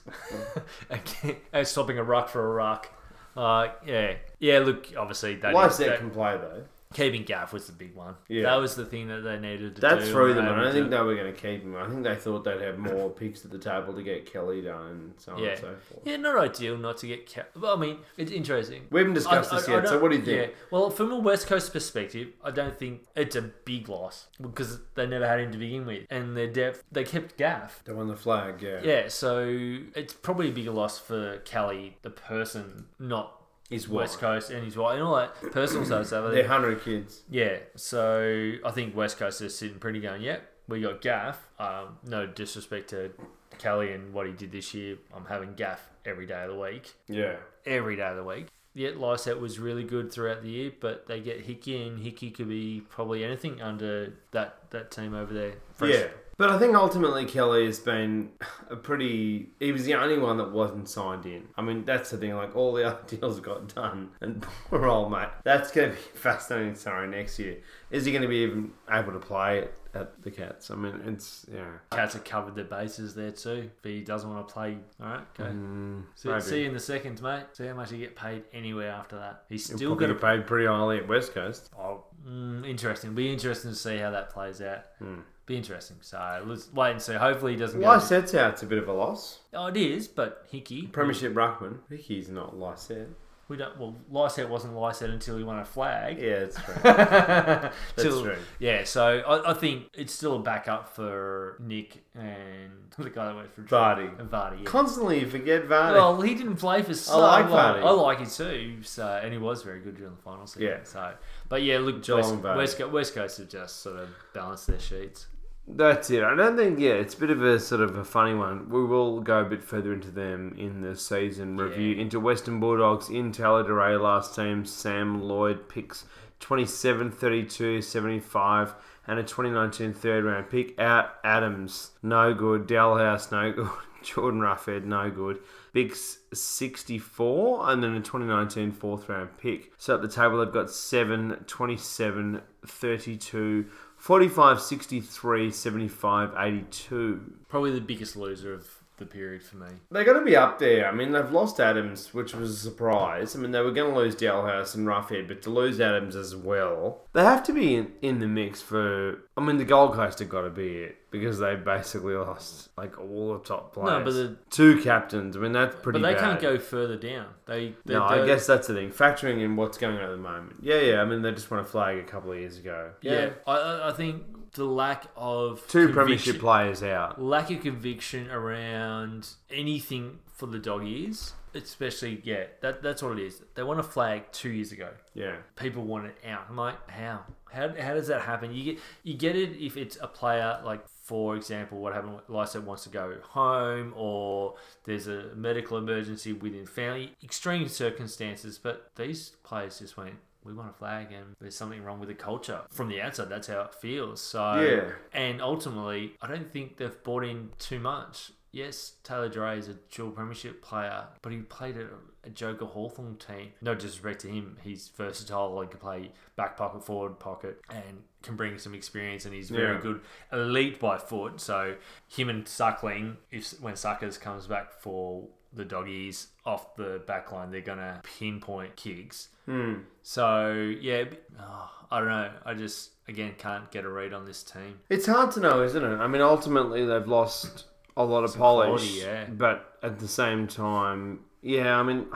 [laughs] [laughs] And stopping a ruck for a ruck. Uh, yeah. Yeah, look, obviously, they, Lycett they- can play, though. Keeping Gaff was the big one. Yeah. That was the thing that they needed to That do. threw them. I don't think they were going to keep him. I think they thought they'd have more [coughs] picks at the table to get Kelly done and so on Yeah. and so forth. Yeah, not ideal not to get. Ca- well, I mean, it's interesting. We haven't discussed I- this I- I yet, so what do you think? Yeah, well, from a West Coast perspective, I don't think it's a big loss because they never had him to begin with, and their depth they kept Gaff. They won the flag, yeah. Yeah, so it's probably a bigger loss for Kelly, the person, not His West wife. Coast and his wife, and all that personal [clears throat] stuff. So They're 100 kids. yeah, so I think West Coast is sitting pretty going. Yep, we got Gaff. Um, no disrespect to Kelly and what he did this year. I'm having Gaff every day of the week Yeah. every day of the week. Yeah, Lycett was really good throughout the year, but they get Hickey, and Hickey could be probably anything under that, that team over there. Fresh- Yeah. But I think ultimately Kelly has been a pretty. He was the only one that wasn't signed in. I mean, that's the thing. Like all the [laughs] other deals got done, and poor old mate. That's going to be [laughs] fascinating. Sorry, next year is he going to be even able to play at, at the Cats? I mean, it's yeah. Cats have covered their bases there too. If he doesn't want to play, all right, okay. Mm, See, see you in the seconds, mate. See how much he get paid anywhere after that. He's still going to. get paid pretty highly at West Coast. Oh, mm, interesting. Be interesting to see how that plays out. Hmm. Be interesting. So let's wait and see. Hopefully he doesn't go. Lycett's out. It's a bit of a loss. Oh, it is, but Hickey. Premiership ruckman. Ricky's not Lycett. We don't. Well, Lycett wasn't Lycett until he won a flag. Yeah, that's true. [laughs] Till- true. Yeah, so I, I think it's still a backup for Nick and [laughs] the guy that went for Vardy. And Vardy. Yeah. Constantly you forget Vardy. Well, he didn't play for so like long. Vardy. I like it too. So, and he was very good during the final season. Yeah. So, but yeah, look, West, West, West Coast have just sort of balanced their sheets. That's it. I don't think, yeah, it's a bit of a sort of a funny one. We will go a bit further into them in the season review. Into Western Bulldogs in Taylor Duryea last team, Sam Lloyd picks 27, 32, 75, and a 2019 third round pick. Out Adams, no good. Dahlhaus, no good. [laughs] Jordan Roughead, no good. Biggs 64, and then a 2019 fourth round pick. So at the table, they've got 7, 27, 32, 45, 63, 75, 82. Probably the biggest loser of the period for me. They're going to be up there. I mean, they've lost Adams, which was a surprise. I mean, they were going to lose Dahlhaus and Roughead, but to lose Adams as well, they have to be in, in the mix for. I mean, the Gold Coast have got to be it because they basically lost like all the top players. No, but the- two captains. I mean, that's pretty. But they bad. can't go further down. They, they No, I guess that's the thing. Factoring in what's going on at the moment. Yeah, yeah. I mean, they just won a flag a couple of years ago. Yeah, I- I, I think the lack of Two premiership players out. lack of conviction around anything for the doggies, especially yeah, that that's what it is. They want a flag two years ago. Yeah. People want it out. I'm like, how? How, how does that happen? You get you get it if it's a player like, for example, what happened? Lycett wants to go home, or there's a medical emergency within family, extreme circumstances. But these players just went. We want a flag, and there's something wrong with the culture from the outside. That's how it feels. So, Yeah. and ultimately, I don't think they've bought in too much. Yes, Taylor Duryea is a dual premiership player, but he played at a Joker Hawthorn team. No disrespect to him, he's versatile. and can play back pocket, forward pocket, and can bring some experience. And he's very Yeah. good, elite by foot. So him and Suckling, if when Suckers comes back for the doggies off the back line, they're going to pinpoint kicks. Hmm. So, yeah, oh, I don't know. I just, again, can't get a read on this team. It's hard to know, isn't it? I mean, ultimately they've lost a lot of polish, quality, yeah. but at the same time, yeah. I mean,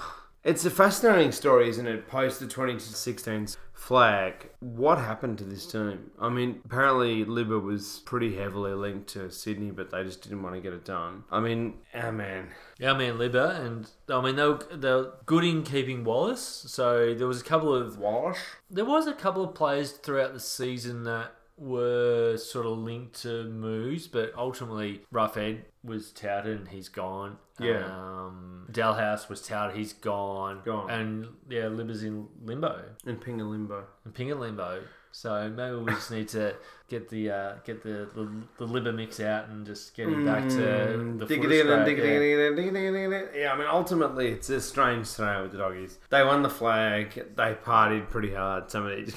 it's a fascinating story, isn't it? Post the 2016 flag, what happened to this team? I mean, apparently Libba was pretty heavily linked to Sydney, but they just didn't want to get it done. I mean, oh man, Yeah, I mean, Libba, and I mean, they were, they were good in keeping Wallace. So there was a couple of Wallace. There was a couple of players throughout the season that were sort of linked to moves, but ultimately Roughead was touted and he's gone. Yeah. Um, Dahlhaus was touted, he's gone. Gone. And yeah, Libba's in limbo. And Pinga Limbo. And Ping in limbo. So maybe we just need to get the uh, get the, the the Libba mix out and just get him back to Mm, the Dig it in and dig it yeah. in and dig it in and dig it in. Yeah, I mean, ultimately, it's a strange scenario with the doggies. They won the flag. They partied pretty hard. Some of these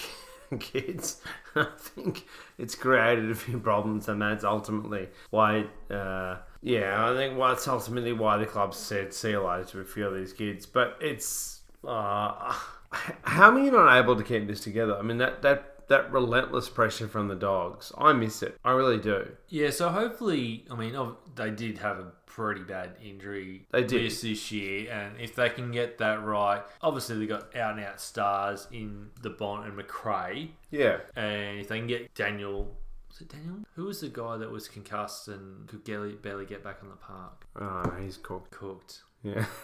[laughs] kids. I think it's created a few problems, and that's ultimately why. Uh, yeah, I think well, that's ultimately why the club said see you later to a few of these kids. But it's uh, [sighs] how are you not able to keep this together? I mean, that that. That relentless pressure from the dogs, I miss it. I really do. Yeah, so hopefully, I mean, they did have a pretty bad injury They did. list this year, and if they can get that right, obviously they got out and out stars in the Bont and McRae, Yeah, and if they can get Daniel. Was it Daniel? Who was the guy that was concussed and could barely, barely get back on the park? oh, he's cooked. Cooked. Yeah. [laughs]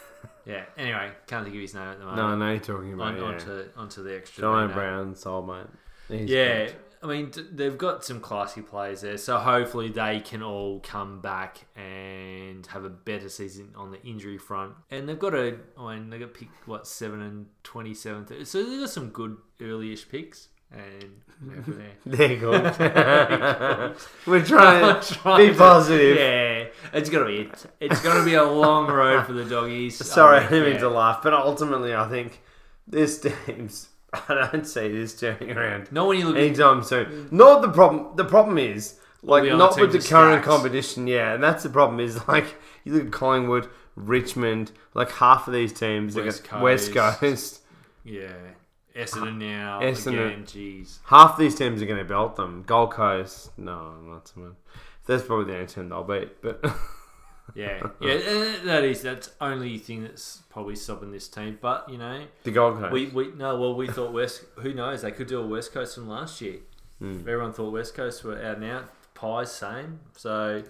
Yeah. Anyway, can't think of his name at the moment. No, I know you're talking about On, yeah. onto onto the extra. John Reno. O'Brien, soulmate. Yeah, cooked. I mean they've got some classy players there, so hopefully they can all come back and have a better season on the injury front. And they've got a, I mean they got picked what seven and twenty seventh, so they've got some good early-ish picks. And yeah, [laughs] there. They're good. [laughs] [laughs] We're trying to trying be to- positive. Yeah, it's gonna be it's gonna be a long road for the doggies. Sorry, I Um, didn't mean to laugh, but ultimately, I think this team's. [laughs] I don't see this turning around Not when you look at anytime soon. Not the problem. The problem is like the other not with the teams are current stacked. competition. Yeah, and that's the problem. Is [laughs] like you look at Collingwood, Richmond, like half of these teams. West got West Coast. Coast. yeah, Essendon now Essendon. again. Jeez. Half these teams are going to belt them. Gold Coast, no, not so much. That's probably the only team they'll beat. But [laughs] Yeah, yeah, that is that's only thing that's probably stopping this team. But you know, the Gold Coast. we we no, well, we thought West. Who knows? They could do a West Coast from last year. Hmm. Everyone thought West Coast were out and out. Pies same. So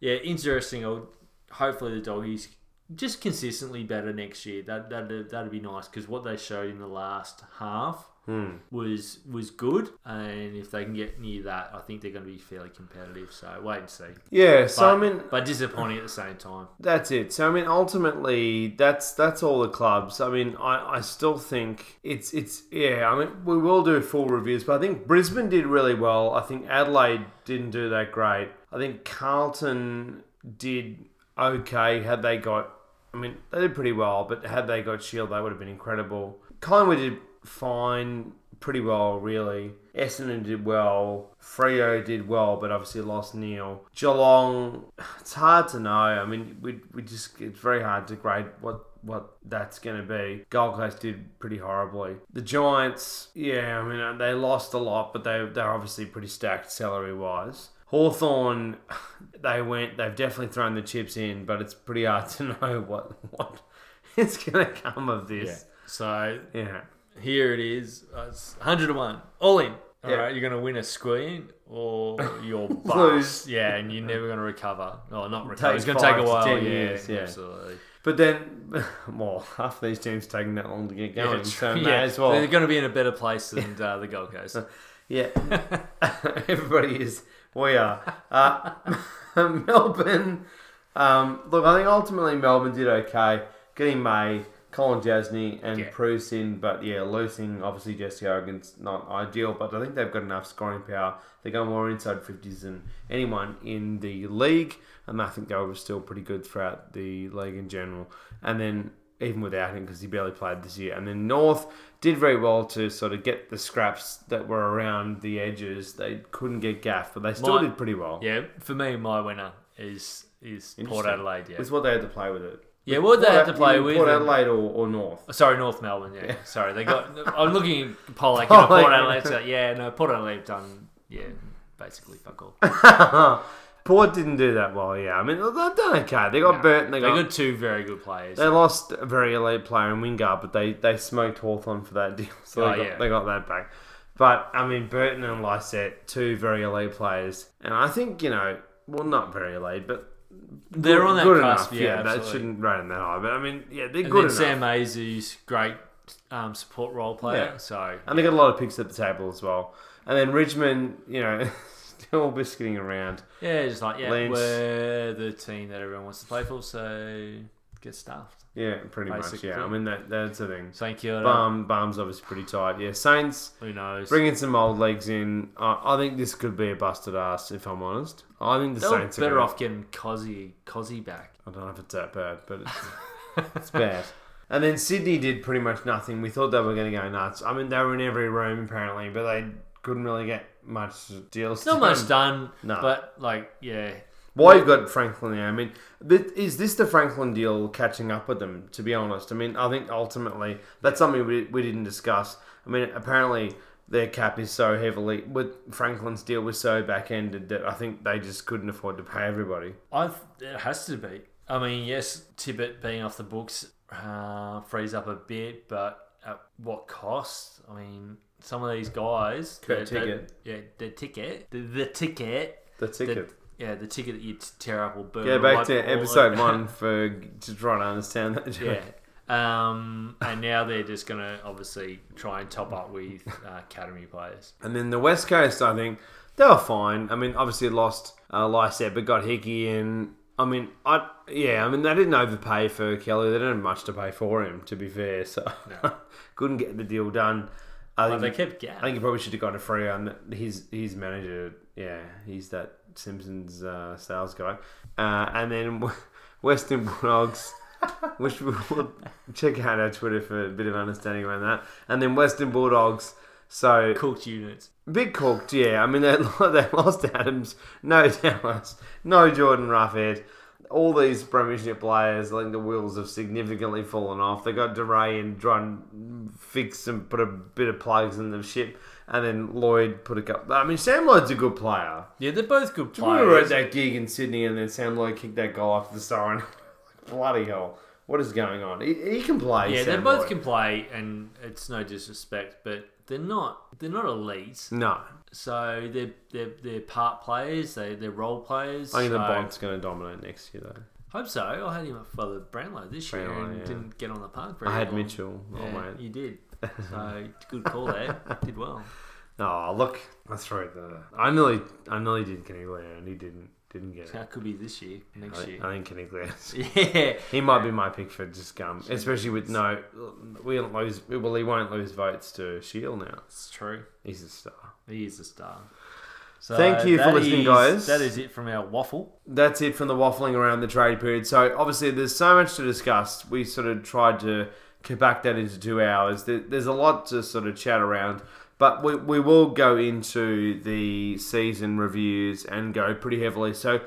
yeah, interesting. I'll, hopefully the doggies just consistently better next year. That that that'd be nice because what they showed in the last half. Hmm. Was was good, and if they can get near that, I think they're going to be fairly competitive. So wait and see. yeah, so But, I mean, but disappointing at the same time. That's it. So I mean, ultimately, that's that's all the clubs. I mean, I, I still think it's it's yeah. I mean, we will do full reviews, but I think Brisbane did really well. I think Adelaide didn't do that great. I think Carlton did okay. Had they got, I mean, they did pretty well, but had they got Shiel, they would have been incredible. Collingwood did fine, pretty well, really. Essendon did well. Freo did well, but obviously lost Neale. Geelong, it's hard to know. I mean, we, we just it's very hard to grade what what that's going to be. Gold Coast did pretty horribly. The Giants, yeah, I mean uh, they lost a lot, but they they're obviously pretty stacked salary wise. Hawthorn, [sighs] they went. They've definitely thrown the chips in, but it's pretty hard to [laughs] know what what is going to come of this. So Yeah. Here it is. Uh, it's 100 to 1. All in. All Yeah. right, you're going to win a screen or [laughs] you're Lose. bust. yeah, and you're never going to recover. Oh, not recover. Takes it's going to take five a to while. 10 yeah, years, yeah. absolutely. But then, [laughs] well, half these teams taking that long to get going, Yeah, so may Yeah, as well. They're going to be in a better place than [laughs] uh, the Gold Coast. Yeah, everybody is. We are. Uh, Melbourne. Um, look, I think ultimately Melbourne did okay, getting May, Kolodjashnij, and Yeah. But yeah, losing obviously Jesse Hogan's not ideal. But I think they've got enough scoring power. They go more inside fifties than anyone in the league, and I think they were still pretty good throughout the league in general. And then even without him because he barely played this year. And then North did very well to sort of get the scraps that were around the edges. They couldn't get gaff, but they still My- did pretty well. Yeah, for me, my winner is is Port Adelaide. Yeah, It's what they had to play with it. Yeah, what they have to play with? Port Adelaide or, or North. Sorry, North Melbourne. Yeah, sorry, they got. [laughs] I'm looking at Paul you know, Port Adelaide. So, yeah, no, Port Adelaide done. Yeah, basically fuck all. [laughs] Port didn't do that well. Yeah, I mean they've done okay. They got Burton. They They got got two very good players. They lost a very elite player in Wingard, but they, they smoked Hawthorn for that deal, so Oh, they, got, yeah. they got that back. But, I mean, Burton and Lycett, two very elite players. And I think, you know, well, not very elite, but They're good- on that good cusp. enough. Yeah, that absolutely. shouldn't rate them that high. But, I mean, yeah, they're And good then enough. Sam Mayes, who's great um, support role player. Yeah. So and they got a lot of picks at the table as well. And then Richmond, you know, [laughs] still biscuiting around. yeah, just like yeah, Lynch. we're the team that everyone wants to play for. So get stuffed. Yeah, pretty Basically. much. Yeah, I mean, that that's the thing. Thank you. Bum, Bum's obviously pretty tight. Yeah, Saints. Who knows? Bringing some old legs in, uh, I think this could be a busted ass. If I'm honest, I think the They were Saints better are off getting Cozzy, Cozzy back. I don't know if it's that bad, but it's, [laughs] it's bad. And then Sydney did pretty much nothing. We thought they were going to go nuts. I mean, they were in every room apparently, but they couldn't really get much deals. Not much done, No. but like yeah, Why you've got Franklin there? I mean, is this the Franklin deal catching up with them? To be honest, I mean, I think ultimately that's something we, we didn't discuss. I mean, apparently their cap is so heavily with Franklin's deal was so back ended that I think they just couldn't afford to pay everybody. I it has to be. I mean, yes, Tippett being off the books uh, frees up a bit, but at what cost? I mean, some of these guys, their- Tickett. yeah, the ticket, the, the ticket, The ticket. The, yeah, the ticket that you tear up will burn. yeah, back to episode one [laughs] for to try to understand that. Yeah. Um, and now they're just going to obviously try and top up with uh, academy players. And then the West Coast, I think they were fine. I mean, obviously lost uh, Lycett, but got Hickey in. I mean, I yeah, I mean they didn't overpay for Kelly. They didn't have much to pay for him, to be fair. So [laughs] couldn't get the deal done. I think they kept Gaff. I think he probably should have gone to free on his his manager. Yeah, he's that Simpsons uh, sales guy. Uh, and then [laughs] Western Bulldogs, which we'll check out our Twitter for a bit of understanding around that. And then Western Bulldogs. So Cooked units. big cooked, yeah. I mean they [laughs] they lost Adams, no [laughs] Dahlhaus, no Jordan Roughead. All these premiership players, I think the wheels have significantly fallen off. They got Duryea and trying to fix and put a bit of plugs in the ship, and then Lloyd put a couple. I mean, Sam Lloyd's a good player. Yeah, they're both good players. We were at that gig in Sydney, and then Sam Lloyd kicked that goal after the siren. [laughs] Bloody hell! What is going on? He, he can play. Yeah, they both Lloyd. can play, and it's no disrespect, but they're not they're not elite. No, So they're they're, they're part players. They they're role players. I think the so- Bont's going to dominate next year, though. Hope so. I had him up for the Brownlow this year Brownlow, and yeah. didn't get on the park very I had long. Mitchell. Oh, Yeah, mate. you did. [laughs] So good call there. Did well. [laughs] Oh, look, that's right. The I nearly, I nearly did Kenny Blair, and he didn't, didn't get it. That could be this year, next I, year. I think Kenny Blair. [laughs] Yeah. He might be my pick for just gum, especially with no, we don't lose. Well, he won't lose votes to Shiel now. It's true. He's a star. He is a star. So Thank you for listening, is- guys. That is it from our waffle. That's it from the waffling around the trade period. So obviously, there's so much to discuss. We sort of tried to compact that into two hours. There's a lot to sort of chat around, but we, we will go into the season reviews and go pretty heavily. So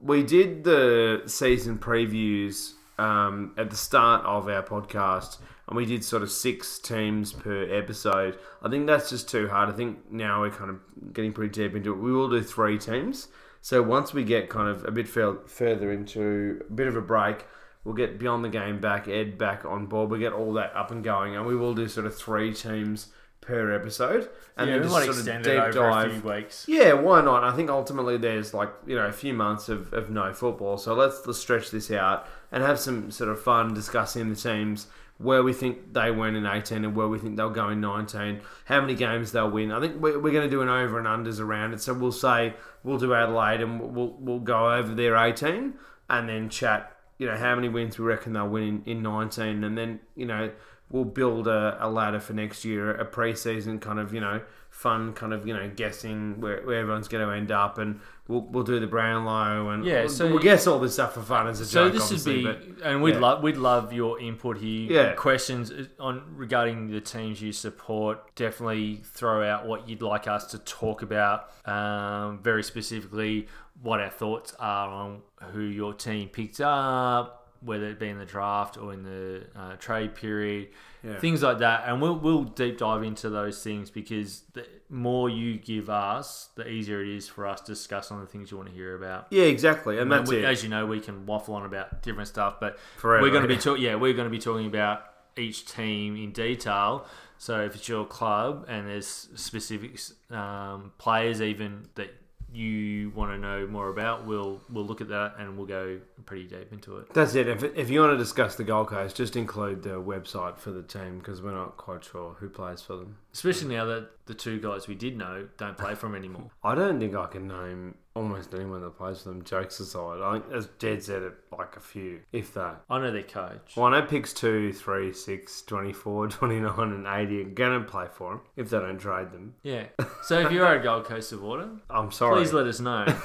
we did the season previews um, at the start of our podcast, and we did sort of six teams per episode. I think that's just too hard. I think now we're kind of getting pretty deep into it. We will do three teams. So once we get kind of a bit fur- further into a bit of a break, we'll get beyond the game back, Ed back on board. We get all that up and going, and we will do sort of three teams per episode, and yeah, then just sort of deep dive. weeks. Yeah, why not? I think ultimately there's like you know a few months of, of no football, so let's, let's stretch this out and have some sort of fun discussing the teams where we think they went in 18 and where we think they'll go in 19, how many games they'll win. I think we're, we're going to do an over and unders around it, so we'll say we'll do Adelaide and we'll we'll go over their 18 and then chat. You know how many wins we reckon they'll win in, in 19, and then you know we'll build a, a ladder for next year, a preseason kind of you know fun kind of you know guessing where, where everyone's going to end up, and we'll, we'll do the Brownlow and Yeah, we'll, so- we'll guess all this stuff for fun as a So joke. So this would obviously, be, but and we'd yeah. love we'd love your input here. Yeah. questions on regarding the teams you support. Definitely throw out what you'd like us to talk about. Um, very specifically, what our thoughts are on who your team picked up, whether it be in the draft or in the uh, trade period, Yeah. things like that. And we'll we'll deep dive into those things because the more you give us, the easier it is for us to discuss on the things you want to hear about. Yeah, exactly, and that's we, it. As you know, we can waffle on about different stuff, but Forever, we're going to be [laughs] talking. Yeah, we're going to be talking about each team in detail. So if it's your club and there's specific um, players even that you want to know more about, we'll we'll look at that and we'll go pretty deep into it. That's it. If, if you want to discuss the Gold Coast, just include the website for the team because we're not quite sure who plays for them. Especially now that the two guys we did know don't play for them anymore. I don't think I can name almost anyone that plays for them. Jokes aside, I think as Jed said it, like a few, if that. I know their coach. Well, I know picks 2, 3, 6, 24, [laughs] 29, and 80 are going to play for them if they don't trade them. Yeah. So if you're a Gold Coast supporter, [laughs] I'm sorry. please let us know. [laughs]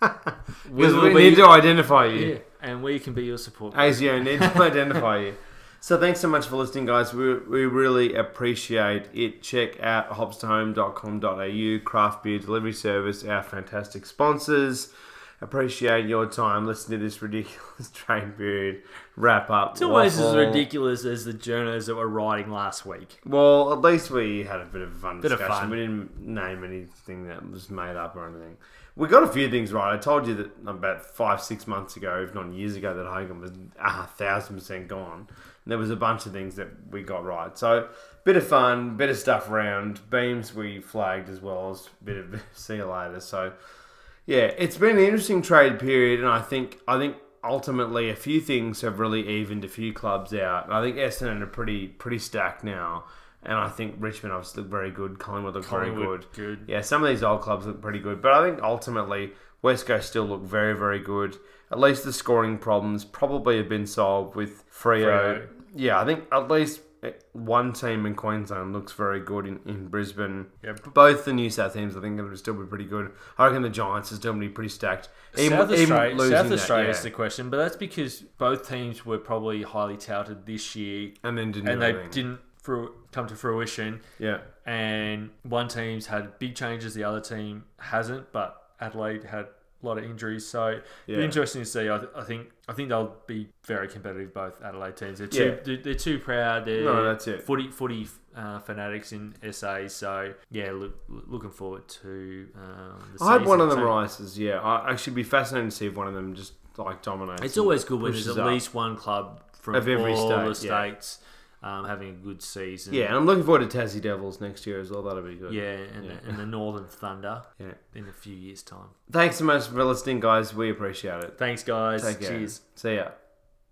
Because we be- need to identify you. Yeah, and we can be your support. ASIO need to identify you. So thanks so much for listening, guys. We, we really appreciate it. Check out hopstohome.com.au, craft beer delivery service, our fantastic sponsors. Appreciate your time. Listen to this ridiculous [laughs] train period wrap up. It's almost as waffle. ridiculous as the journals that were writing last week. Well, at least we had a bit of fun Bit of discussion. fun. We didn't name anything that was made up or anything. We got a few things right. I told you that about five, six months ago, if not years ago, that Hogan was a thousand percent gone. And there was a bunch of things that we got right. So, bit of fun, bit of stuff around. Beams we flagged as well as a bit of [laughs] see you later. So, yeah, it's been an interesting trade period, and I think I think ultimately a few things have really evened a few clubs out. And I think Essendon are pretty pretty stacked now, and I think Richmond obviously look very good. Collingwood look very good. good. Yeah, some of these old clubs look pretty good, but I think ultimately West Coast still look very very good. At least the scoring problems probably have been solved with Frio. Freo. Yeah, I think at least one team in Queensland looks very good in, in Brisbane. Yeah. Both the New South teams, I think, will still be pretty good. I reckon the Giants are still going to be pretty stacked. South Australia, South that, Australia is the question, but that's because both teams were probably highly touted this year, and then didn't and they anything. didn't fru- come to fruition. Yeah, And one team's had big changes, the other team hasn't. But Adelaide had a lot of injuries, so it'll Yeah. be interesting to see. I, th- I think I think they'll be very competitive. Both Adelaide teams, they're too Yeah. they're, they're too proud. They're No, that's it. Footy footy uh, fanatics in SA. So yeah, look, looking forward to. Um, the I hope one of them So- rises. Yeah, I, I should be fascinated to see if one of them just like dominates. It's always good when there's at up. least one club from Of every all the state, yeah. Um, having a good season. Yeah, and I'm looking forward to Tassie Devils next year as well. That'll be good. Yeah, and, Yeah. The, and the Northern Thunder [laughs] Yeah. in a few years' time. Thanks so much for listening, guys. We appreciate it. Thanks, guys. Take care. Cheers. See ya.